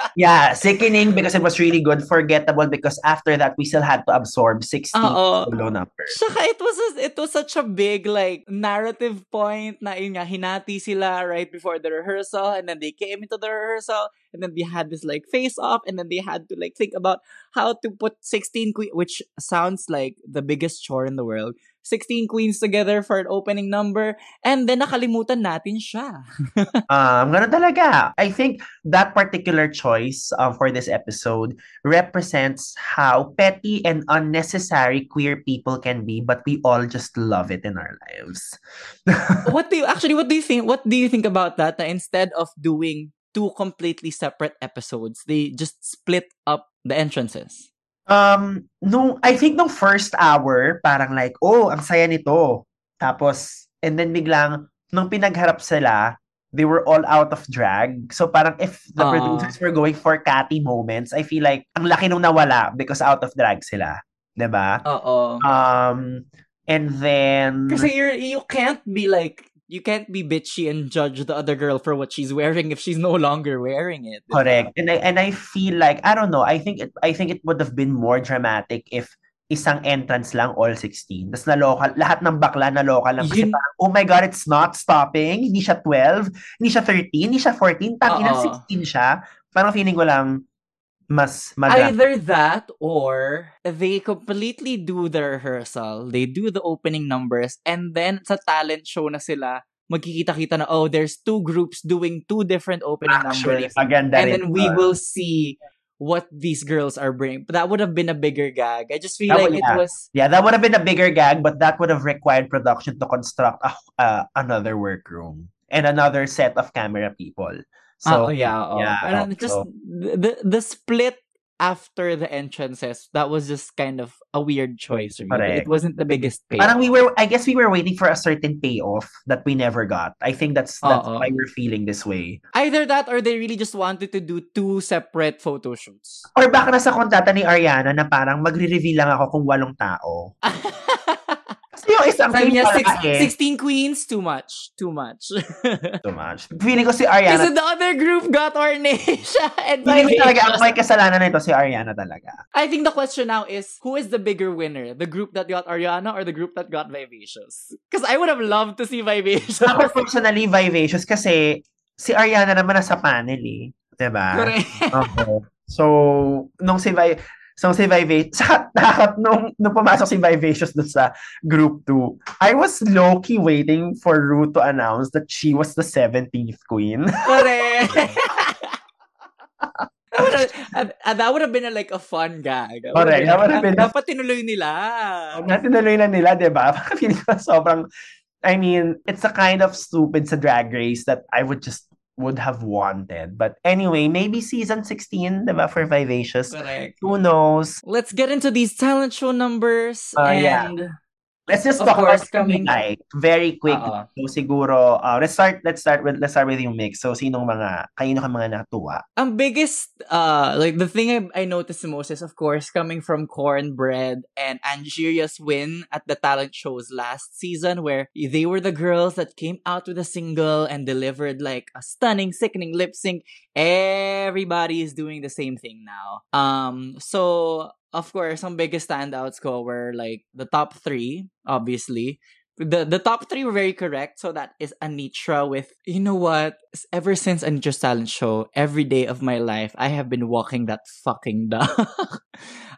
yeah, sickening because it was really good. Forgettable because after that we still had to absorb 60 Uh-oh. solo numbers. Saka it was a, it was such a big like narrative point na yun nga, hinati sila right before the rehearsal and then they came into the rehearsal and then they had this like face off and then they had to like think about how to put 16 queens which sounds like the biggest chore in the world 16 queens together for an opening number and then nakalimutan natin siya. um, ganun talaga. I think that particular choice um, for this episode represents how petty and unnecessary queer people can be, but we all just love it in our lives. what do you actually what do you think what do you think about that? That instead of doing two completely separate episodes, they just split up the entrances. Um, nung, I think nung first hour, parang like, oh, ang saya nito. Tapos, and then biglang, nung pinagharap sila, they were all out of drag. So parang if the uh, producers were going for catty moments, I feel like ang laki nung nawala because out of drag sila. 'Di ba? Oo. Um and then Kasi you you can't be like you can't be bitchy and judge the other girl for what she's wearing if she's no longer wearing it. Correct. And I and I feel like I don't know, I think it I think it would have been more dramatic if isang entrance lang all 16. Tapos naloka, lahat ng bakla naloka lang kasi Yun... parang, oh my God, it's not stopping. Hindi siya 12, hindi siya 13, hindi siya 14, tangin 16 siya. Parang feeling ko lang, mas madami. Either that or they completely do the rehearsal, they do the opening numbers, and then sa talent show na sila, magkikita-kita na, oh, there's two groups doing two different opening Actually, numbers. Maganda and rin then we will see what these girls are bringing. But that would have been a bigger gag. I just feel that like would, yeah. it was... Yeah, that would have been a bigger gag, but that would have required production to construct a, uh, another workroom and another set of camera people. So oh, yeah, oh. yeah. And just so. the the split after the entrances, that was just kind of a weird choice. Really. It wasn't the biggest payoff. Parang we were, I guess we were waiting for a certain payoff that we never got. I think that's that's Uh-oh. why we're feeling this way. Either that or they really just wanted to do two separate photo shoots. Or baka nasa kontrata ni Ariana na parang magre-reveal lang ako kung walong tao. Kasi yung something niya, pala six, eh. 16 queens, too much. Too much. Too much. Feeling ko si Kasi Ariana. the other group got Ornacia and Feeling ko talaga ang may kasalanan nito si Ariana talaga. I think the question now is, who is the bigger winner? The group that got Ariana or the group that got Vivacious? Because I would have loved to see Vivacious. Ako personally, Vivacious kasi si Ariana naman nasa panel eh. Diba? Correct. Oo. So, nung si Vi So si Vivacious, sa nung, nung pumasok si Vivacious dun sa group 2, I was low-key waiting for Ru to announce that she was the 17th queen. Correct. That would have- and ah, that would have been a, like a fun gag. That Correct. That would have been- Dapat tinuloy nila. Natuloy na nila, di ba? Feeling ko sobrang, I mean, it's a kind of stupid sa drag race that I would just would have wanted. But anyway, maybe season 16, di ba, for Vivacious. Correct. Who knows? Let's get into these talent show numbers. Uh, yeah. Let's just Of talk course, about coming- coming very quick. Oo. So siguro, uh, let's start let's start with let's start with yung mix. So sinong mga kanino ka mga natuwa? ang biggest, uh, like the thing I, I noticed the most is, of course, coming from Cornbread and Angeria's win at the talent shows last season, where they were the girls that came out with a single and delivered like a stunning, sickening lip sync. Everybody is doing the same thing now. Um, so of course, some biggest standouts go were like the top three, obviously. The the top three were very correct. So that is Anetra with you know what? Ever since Anetra's talent show, every day of my life, I have been walking that fucking dog.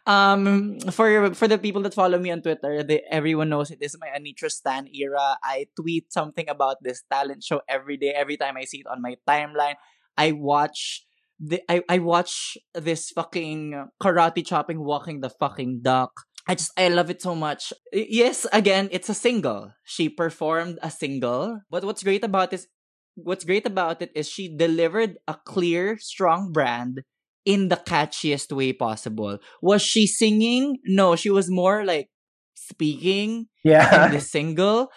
um, for for the people that follow me on Twitter, they, everyone knows it is my Anetra Stan era. I tweet something about this talent show every day. Every time I see it on my timeline, I watch the I, I watch this fucking karate chopping walking the fucking duck. I just I love it so much. Yes, again, it's a single. She performed a single, but what's great about this what's great about it is she delivered a clear, strong brand in the catchiest way possible. Was she singing? No, she was more like speaking in Yeah. the single,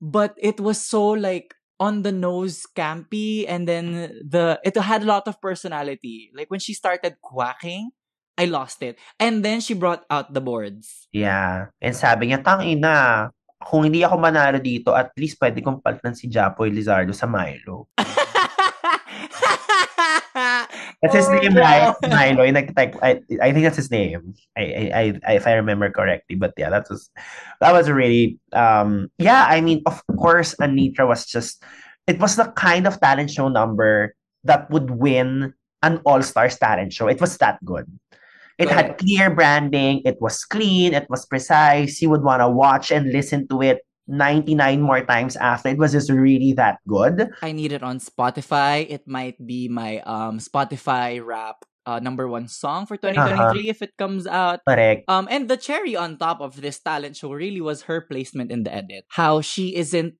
but it was so like on the nose campy and then the it had a lot of personality. Like when she started quacking, I lost it. And then she brought out the boards. yeah. And sabi niya, tangina, kung hindi ako manalo dito, at least pwede kong palitan si Japoy Lizardo sa Milo. That's his Oh, name, right? Milo. Nag-type, I, I think that's his name. I, I, I, if I remember correctly. But yeah, that was, that was really, um, yeah, I mean, of course, Anetra was just, it was the kind of talent show number that would win an all-stars talent show. It was that good. It had clear branding. It was clean. It was precise. You would want to watch and listen to it 99 more times after. It was just really that good. I need it on Spotify. It might be my um Spotify rap uh, number one song for 2023 if it comes out. Correct. Um, and the cherry on top of this talent show really was her placement in the edit. How she isn't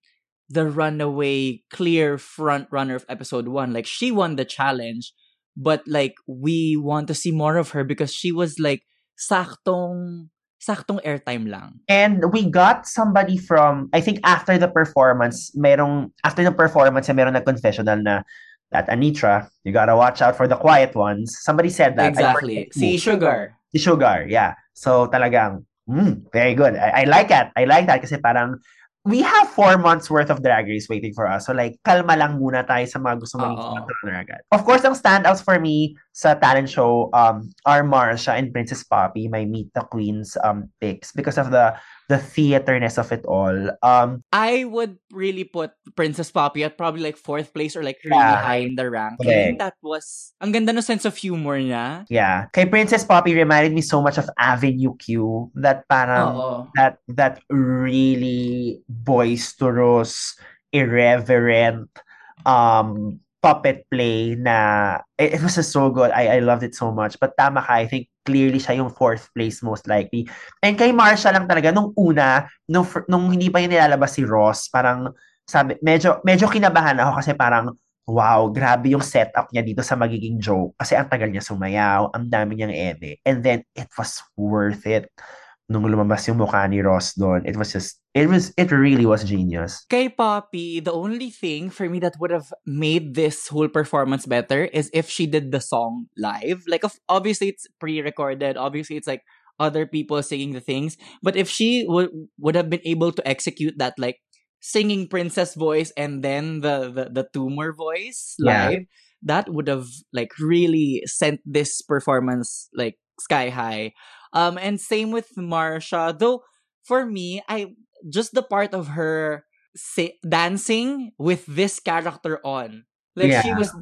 the runaway clear front runner of episode one. Like she won the challenge, but like we want to see more of her because she was like saktong saktong airtime lang. And we got somebody from, I think after the performance, merong, after the performance, eh, merong nag-confessional na that Anitra, you gotta watch out for the quiet ones. Somebody said that. Exactly. Si. Sugar. Si Sugar, yeah. So talagang, mm, very good. I, I like that. I like that kasi parang, we have four months worth of drag race waiting for us. So like, kalma lang muna tayo sa mga gusto frontrunner agad. Of course, ang standouts for me sa talent show um, are Marsha and Princess Poppy, my Meet the Queens um, picks because of the the theaterness of it all. Um, I would really put Princess Poppy at probably like fourth place or like really Yeah. high in the ranking. Correct. That was, ang ganda no sense of humor niya. yeah. Kay Princess Poppy reminded me so much of Avenue Q. That parang, Oo. that that really boisterous, irreverent um puppet play na it, it was so good. I I loved it so much. But tama ka, I think clearly siya yung fourth place most likely. And kay Marsha lang talaga nung una, nung nung hindi pa yun nilalabas si Ross, parang sabi medyo medyo kinabahan ako kasi parang wow, grabe yung setup niya dito sa magiging joke. Kasi ang tagal niya sumayaw, ang dami niyang eme. And then, it was worth it nung lumabas yung mukha ni Ross doon. It was just, it was, it really was genius. Kay Poppy, the only thing for me that would have made this whole performance better is if she did the song live. Like, obviously, it's pre-recorded. Obviously, it's like other people singing the things. But if she would would have been able to execute that like singing princess voice and then the the, the tumor voice live, yeah. that would have like really sent this performance like sky high. Um and same with Marcia. though for me, I just the part of her say, dancing with this character on. Like yeah. she was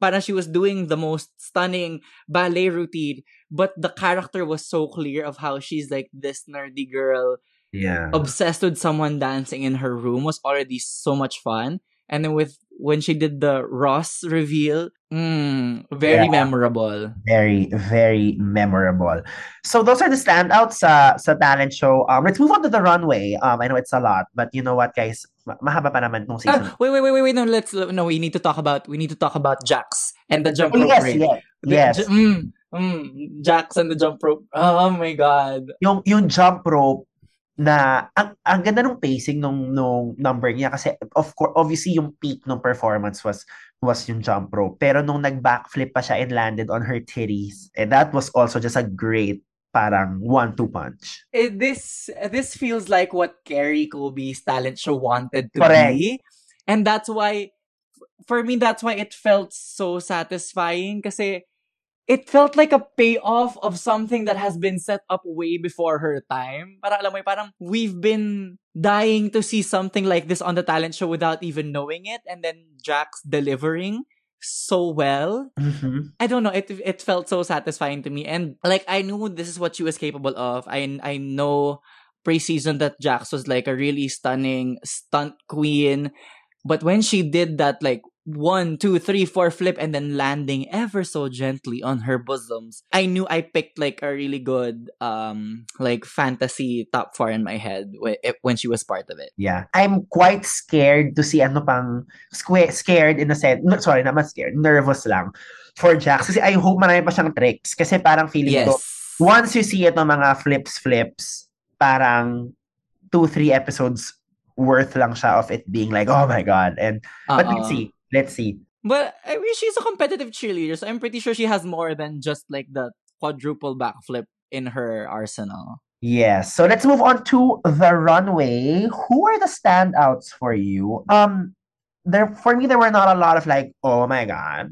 parang she was doing the most stunning ballet routine, but the character was so clear of how she's like this nerdy girl, yeah, obsessed with someone dancing in her room was already so much fun. And then with when she did the Ross reveal, mm, very yeah. memorable. Very, very memorable. So those are the standouts sa sa talent show. Um, let's move on to the runway. Um, I know it's a lot, but you know what, guys? Mahaba pa naman nung season. Ah, wait, wait, wait, wait, wait. No, let's no. We need to talk about we need to talk about Jax and the jump oh, rope. Yes, rate. yes, yes. Mm, mm, Jax and the jump rope. Oh my god. Yung yung jump rope na ang, ang ganda ng pacing nung nung number niya kasi of course obviously yung peak ng performance was was yung jump rope pero nung nag backflip pa siya and landed on her titties and that was also just a great parang one-two punch. It, eh, this this feels like what Kerry Kobe's talent show wanted to Correct. be. And that's why for me that's why it felt so satisfying kasi it felt like a payoff of something that has been set up way before her time. Para alam mo, parang we've been dying to see something like this on the talent show without even knowing it, and then Jax delivering so well. Mm-hmm. I don't know. It it felt so satisfying to me, and like I knew this is what she was capable of. I I know preseason that Jax was like a really stunning stunt queen, but when she did that like one, two, three, four flip and then landing ever so gently on her bosoms. I knew I picked like a really good um like fantasy top four in my head when, when she was part of it. Yeah. I'm quite scared to see ano pang squ- scared in a sense. No, sorry, not scared. Nervous lang for Jax. Kasi I hope marami pa siyang tricks. Kasi parang feeling yes. ko, once you see it ng mga flips, flips, parang two, three episodes worth lang siya of it being like, oh my God. And, uh-uh. but let's see. Let's see. But I mean, she's a competitive cheerleader, so I'm pretty sure she has more than just like the quadruple backflip in her arsenal. Yes. So let's move on to the runway. Who are the standouts for you? Um, there for me there were not a lot of like, oh my god.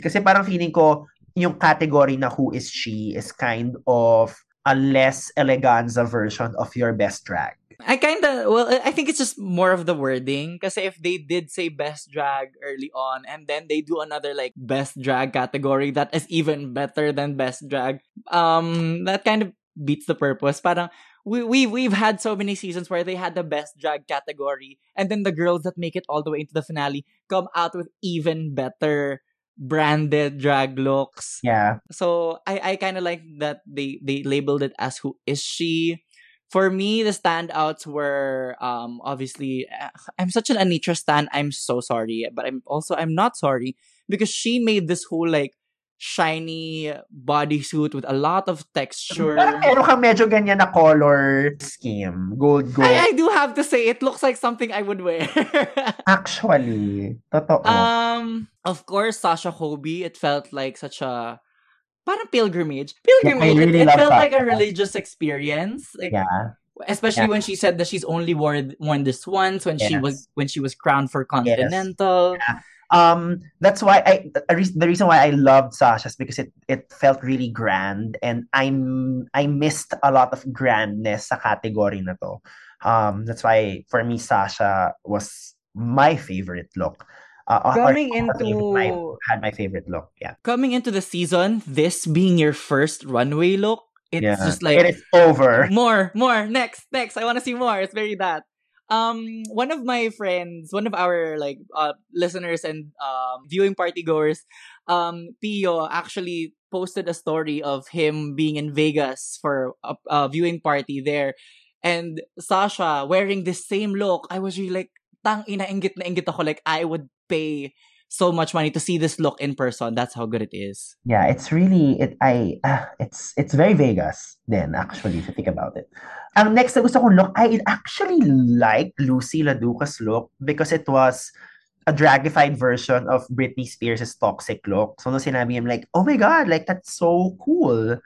Kasi parang feeling ko yung category na who is she is kind of a less eleganza version of your best drag. I kind of well, I think it's just more of the wording. Because if they did say best drag early on, and then they do another like best drag category that is even better than best drag, um, that kind of beats the purpose. Parang we we we've had so many seasons where they had the best drag category, and then the girls that make it all the way into the finale come out with even better branded drag looks. Yeah. So I I kind of like that they they labeled it as who is she for me, the standouts were um obviously uh, I'm such an Anetra stan. I'm so sorry, but I'm also I'm not sorry because she made this whole like shiny bodysuit with a lot of texture. Parang meron kang medyo ganyan na color scheme. Gold, gold. I, I do have to say, it looks like something I would wear. Actually. Totoo. Um, of course, Sasha Colby, it felt like such a parang pilgrimage. Pilgrimage. Yeah, really it, it felt like a religious experience. Like, yeah. Especially yeah. when she said that she's only worn worn this once when yes. she was when she was crowned for Continental. Yes. Yeah. Um, that's why I the reason why I loved Sasha's because it it felt really grand and I'm I missed a lot of grandness sa category na to. Um, that's why for me Sasha was my favorite look. Uh, coming into my, had my favorite look. Yeah. Coming into the season, this being your first runway look, it's yeah. just like it is over. More, more. Next, next. I want to see more. It's very that. Um, one of my friends, one of our like uh listeners and um viewing party goers, um, Pio actually posted a story of him being in Vegas for a, a viewing party there, and Sasha wearing the same look. I was really like, tang ina ingit na ingit ako like I would pay so much money to see this look in person. That's how good it is. Yeah, it's really it. I uh, it's it's very Vegas. Then actually, if you think about it. Ang next na gusto kong look, I actually like Loosey LaDuca's look because it was a dragified version of Britney Spears' toxic look. So, nung sinabi niya, like, oh my God, like, that's so cool.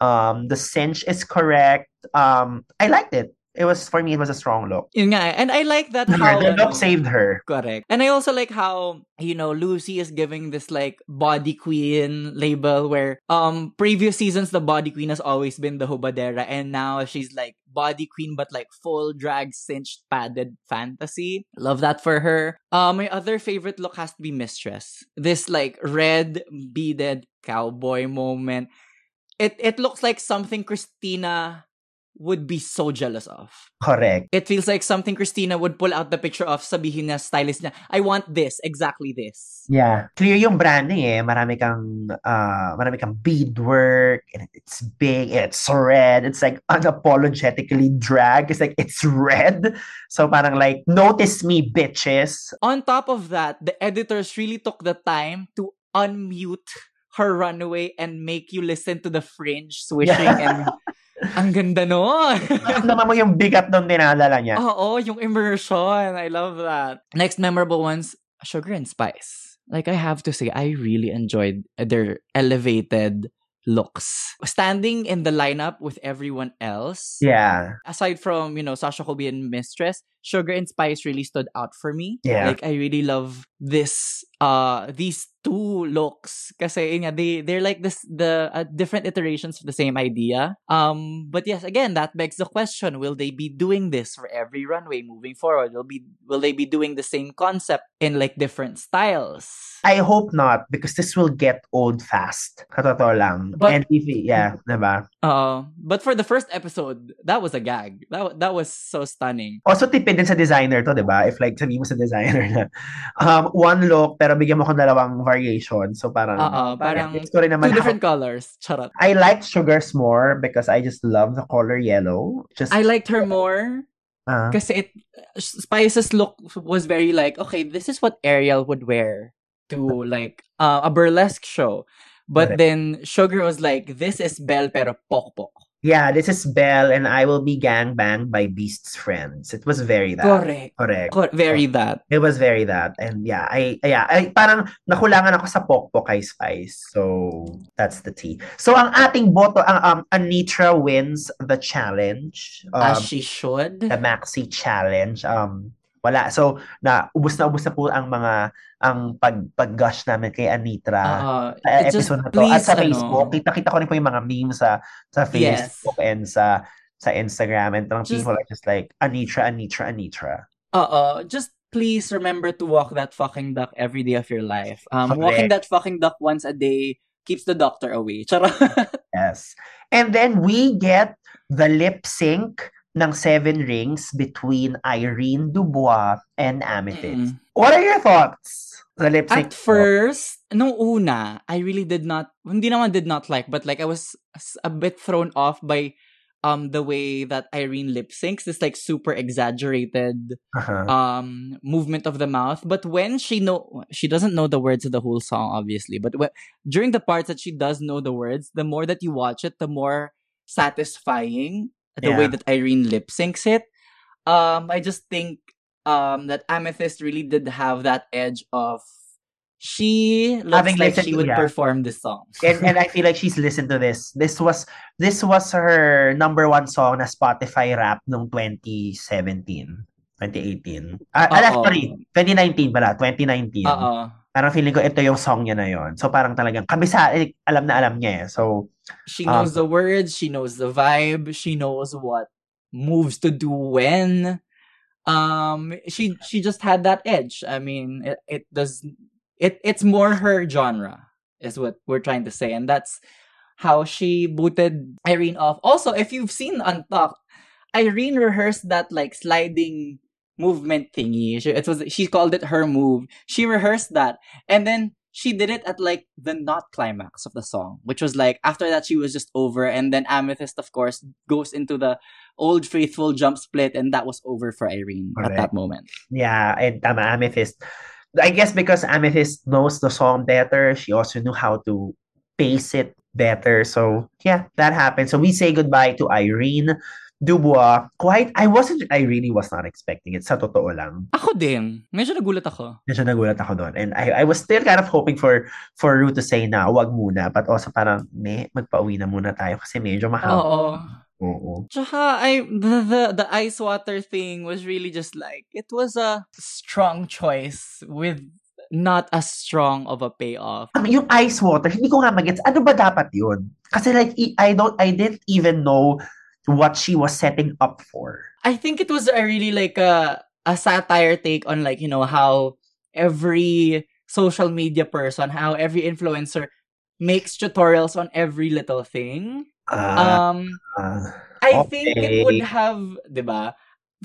Um, the cinch is correct. Um, I liked it. It was for me. It was a strong look. Yun nga, and I like that how the look saved her. Correct. And I also like how you know Loosey is giving this like body queen label where um previous seasons the body queen has always been the hubadera and now she's like body queen but like full drag cinched padded fantasy. Love that for her. Uh, my other favorite look has to be Mistress. This like red beaded cowboy moment. It it looks like something Christina would be so jealous of. Correct. It feels like something Christina would pull out the picture of, sabihin na stylist niya, I want this, exactly this. Yeah. Clear yung branding eh. Marami kang, uh, marami kang beadwork, and it's big, it's red, it's like unapologetically drag. It's like, it's red. So parang like, notice me, bitches. On top of that, the editors really took the time to unmute her runway and make you listen to the fringe swishing and Ang ganda no. naman mo yung bigat nung dinadala niya. Oo, yung immersion. I love that. Next memorable ones, Sugar and Spice. Like I have to say, I really enjoyed their elevated looks. Standing in the lineup with everyone else. Yeah. Aside from, you know, Sasha Colby and Mistress, Sugar and Spice really stood out for me. Yeah. Like I really love this uh these two looks. Kasi nga they they're like this the uh, different iterations of the same idea. Um but yes again that begs the question will they be doing this for every runway moving forward? Will be will they be doing the same concept in like different styles? I hope not because this will get old fast. Katotoo lang. But, and if yeah diba? Uh but for the first episode that was a gag. That that was so stunning. Also tipid din sa designer to diba if like sabi mo sa designer na um one look pero bigyan mo ko dalawang variation. So parang, uh, parang ko rin naman two different how, colors. Charot. I liked Sugar's more because I just love the color yellow. Just I liked her more uh, kasi it Spice's look was very like, okay, this is what Ariel would wear to like uh, a burlesque show. But then Sugar was like, this is Belle pero pokpok. Yeah, this is Belle and I will be gangbanged by Beast's friends. It was very that. Correct. Correct. Cor- very that. It was very that. And yeah, I yeah, I parang nakulangan ako sa Pokpok kay Spice. So that's the tea. So ang ating boto ang um, Anitra wins the challenge. Um, As she should. The Maxi challenge. Um wala. So, na ubos na ubos na po ang mga ang pag pag-gush namin kay Anitra uh, sa episode na to. Please, At sa Facebook, ano, kita-kita ko rin po yung mga memes sa sa Facebook yes. and sa sa Instagram and parang people are just like Anitra, Anitra, Anitra. Uh, just please remember to walk that fucking duck every day of your life. Um, walking that fucking duck once a day keeps the doctor away. Charot. yes. And then we get the lip sync ng Seven Rings between Irene Dubois and Amethyst. Mm. What are your thoughts? Lip sync. At first, nung una, I really did not, hindi naman did not like, but like I was a bit thrown off by um the way that Irene lip syncs, this like super exaggerated uh-huh. um movement of the mouth. But when she know she doesn't know the words of the whole song, obviously. But when, during the parts that she does know the words, the more that you watch it, the more satisfying the yeah. way that Irene lip syncs it. Um, I just think um that Amethyst really did have that edge of she looks Having like she would yeah. perform this song. and, and I feel like she's listened to this. This was this was her number one song na Spotify rap noong 2017. 2018. Ah, uh, sorry, 2019 pala, 2019. Oo. Parang feeling ko ito yung song niya na yon. So parang talagang kabisa, eh, alam na alam niya eh. So she knows um, the words, she knows the vibe, she knows what moves to do when. Um she she just had that edge. I mean, it, it does it it's more her genre is what we're trying to say and that's how she booted Irene off. Also, if you've seen Untucked, Irene rehearsed that like sliding movement thingy. She, it was she called it her move. She rehearsed that, and then she did it at like the not climax of the song, which was like after that she was just over, and then Amethyst, of course, goes into the old faithful jump split, and that was over for Irene Correct. at that moment. Yeah, and tama Amethyst. I guess because Amethyst knows the song better, she also knew how to pace it better. So yeah, that happened. So we say goodbye to Irene. Dubois, quite, I wasn't, I really was not expecting it. Sa totoo lang. Ako din. Medyo nagulat ako. Medyo nagulat ako doon. And I, I was still kind of hoping for for Ru to say na, wag muna. But also parang, ne, magpauwi na muna tayo kasi medyo mahal. Oo. Oo. Tsaka, I, the, the, the ice water thing was really just like, it was a strong choice with not as strong of a payoff. Um, yung ice water, hindi ko nga magets. Ano ba dapat yun? Kasi like, I don't, I didn't even know what she was setting up for. I think it was a really like a, a satire take on like, you know, how every social media person, how every influencer makes tutorials on every little thing. Uh, um, uh, I okay. think it would have, diba?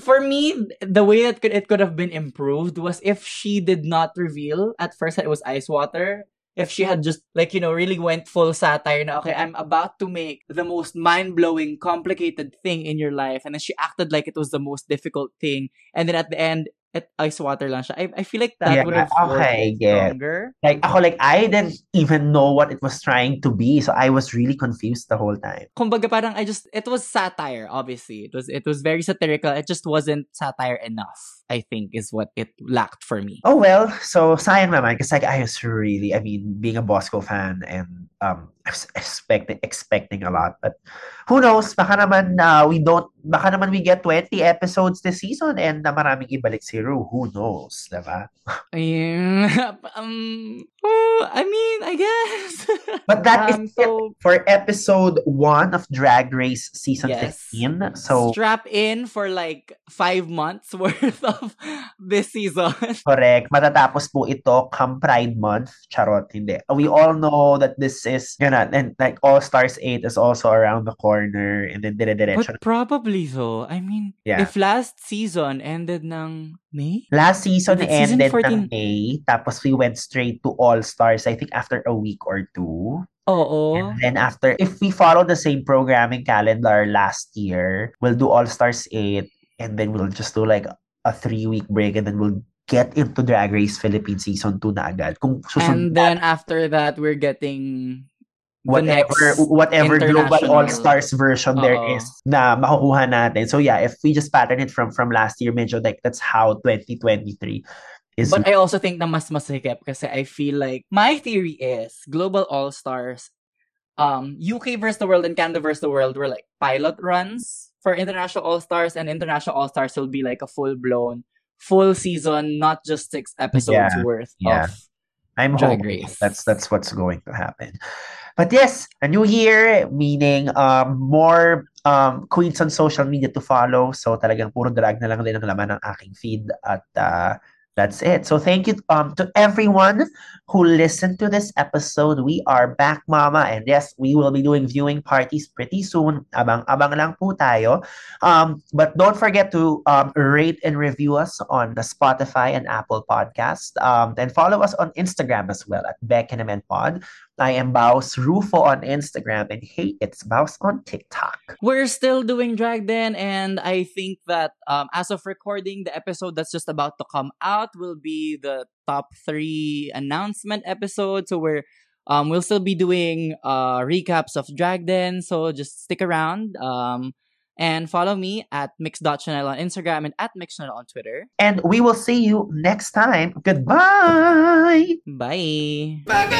For me, the way that could, it could have been improved was if she did not reveal at first that it was ice water if she had just like you know really went full satire na okay I'm about to make the most mind-blowing complicated thing in your life and then she acted like it was the most difficult thing and then at the end at ice water lang siya. I, I feel like that Yeah, would have okay, yeah. stronger. Like, ako, like, I didn't even know what it was trying to be. So, I was really confused the whole time. Kumbaga parang I just it was satire obviously. It was it was very satirical. It just wasn't satire enough. I think is what it lacked for me. Oh, well. So, sayang naman. Kasi, like, I was really, I mean, being a Bosco fan and um, I was expecting, expecting a lot. But, who knows? Baka naman, uh, we don't, baka naman we get 20 episodes this season and na maraming ibalik si. Who knows? Diba? Yeah. um oh, I mean, I guess. But that is Um, it so for episode 1 of Drag Race season Yes. 15. So, strap in for like five months worth of this season. Correct. Matatapos po ito come Pride Month. Charot, hindi. We all know that this is gonna, and like All Stars 8 is also around the corner and then dire-diretso. But probably though, I mean, Yeah. if last season ended ng May? Last season That season ended 14. ng May, tapos we went straight to All Stars, I think after a week or two. Oo. And then after, if we follow the same programming calendar last year, we'll do All Stars 8 and then we'll just do like a three-week break and then we'll get into Drag Race Philippines season 2 na agad. Kung And susunod then after that, we're getting whatever whatever global all stars version there Oo. is na makukuha natin. So yeah, if we just pattern it from from last year, medyo like that's how 2023 is. But I also think na mas masikip kasi I feel like my theory is Global All-Stars um UK versus the world and Canada versus the world were like pilot runs for International All-Stars and International All-Stars will be like a full-blown full season not just six episodes Yeah, worth yeah. of I'm Drag Race. that's that's what's going to happen. But yes, a new year meaning um more um queens on social media to follow. So talagang puro drag na lang din ang laman ng aking feed at uh, that's it. So thank you um to everyone who listened to this episode. We are back, Mama, and yes, we will be doing viewing parties pretty soon. Abang-abang lang po tayo. Um, but don't forget to um, rate and review us on the Spotify and Apple podcast. Um, and follow us on Instagram as well at Beckenham and Pod. I am Baus Rufo on Instagram, and hey, it's Baus on TikTok. We're still doing Drag Den, and I think that um, as of recording, the episode that's just about to come out will be the top three announcement episode. So we're um, we'll still be doing uh, recaps of Drag Den. So just stick around. Um, and follow me at mix.channel on Instagram and at mixchannel on Twitter. And we will see you next time. Goodbye. Bye. Back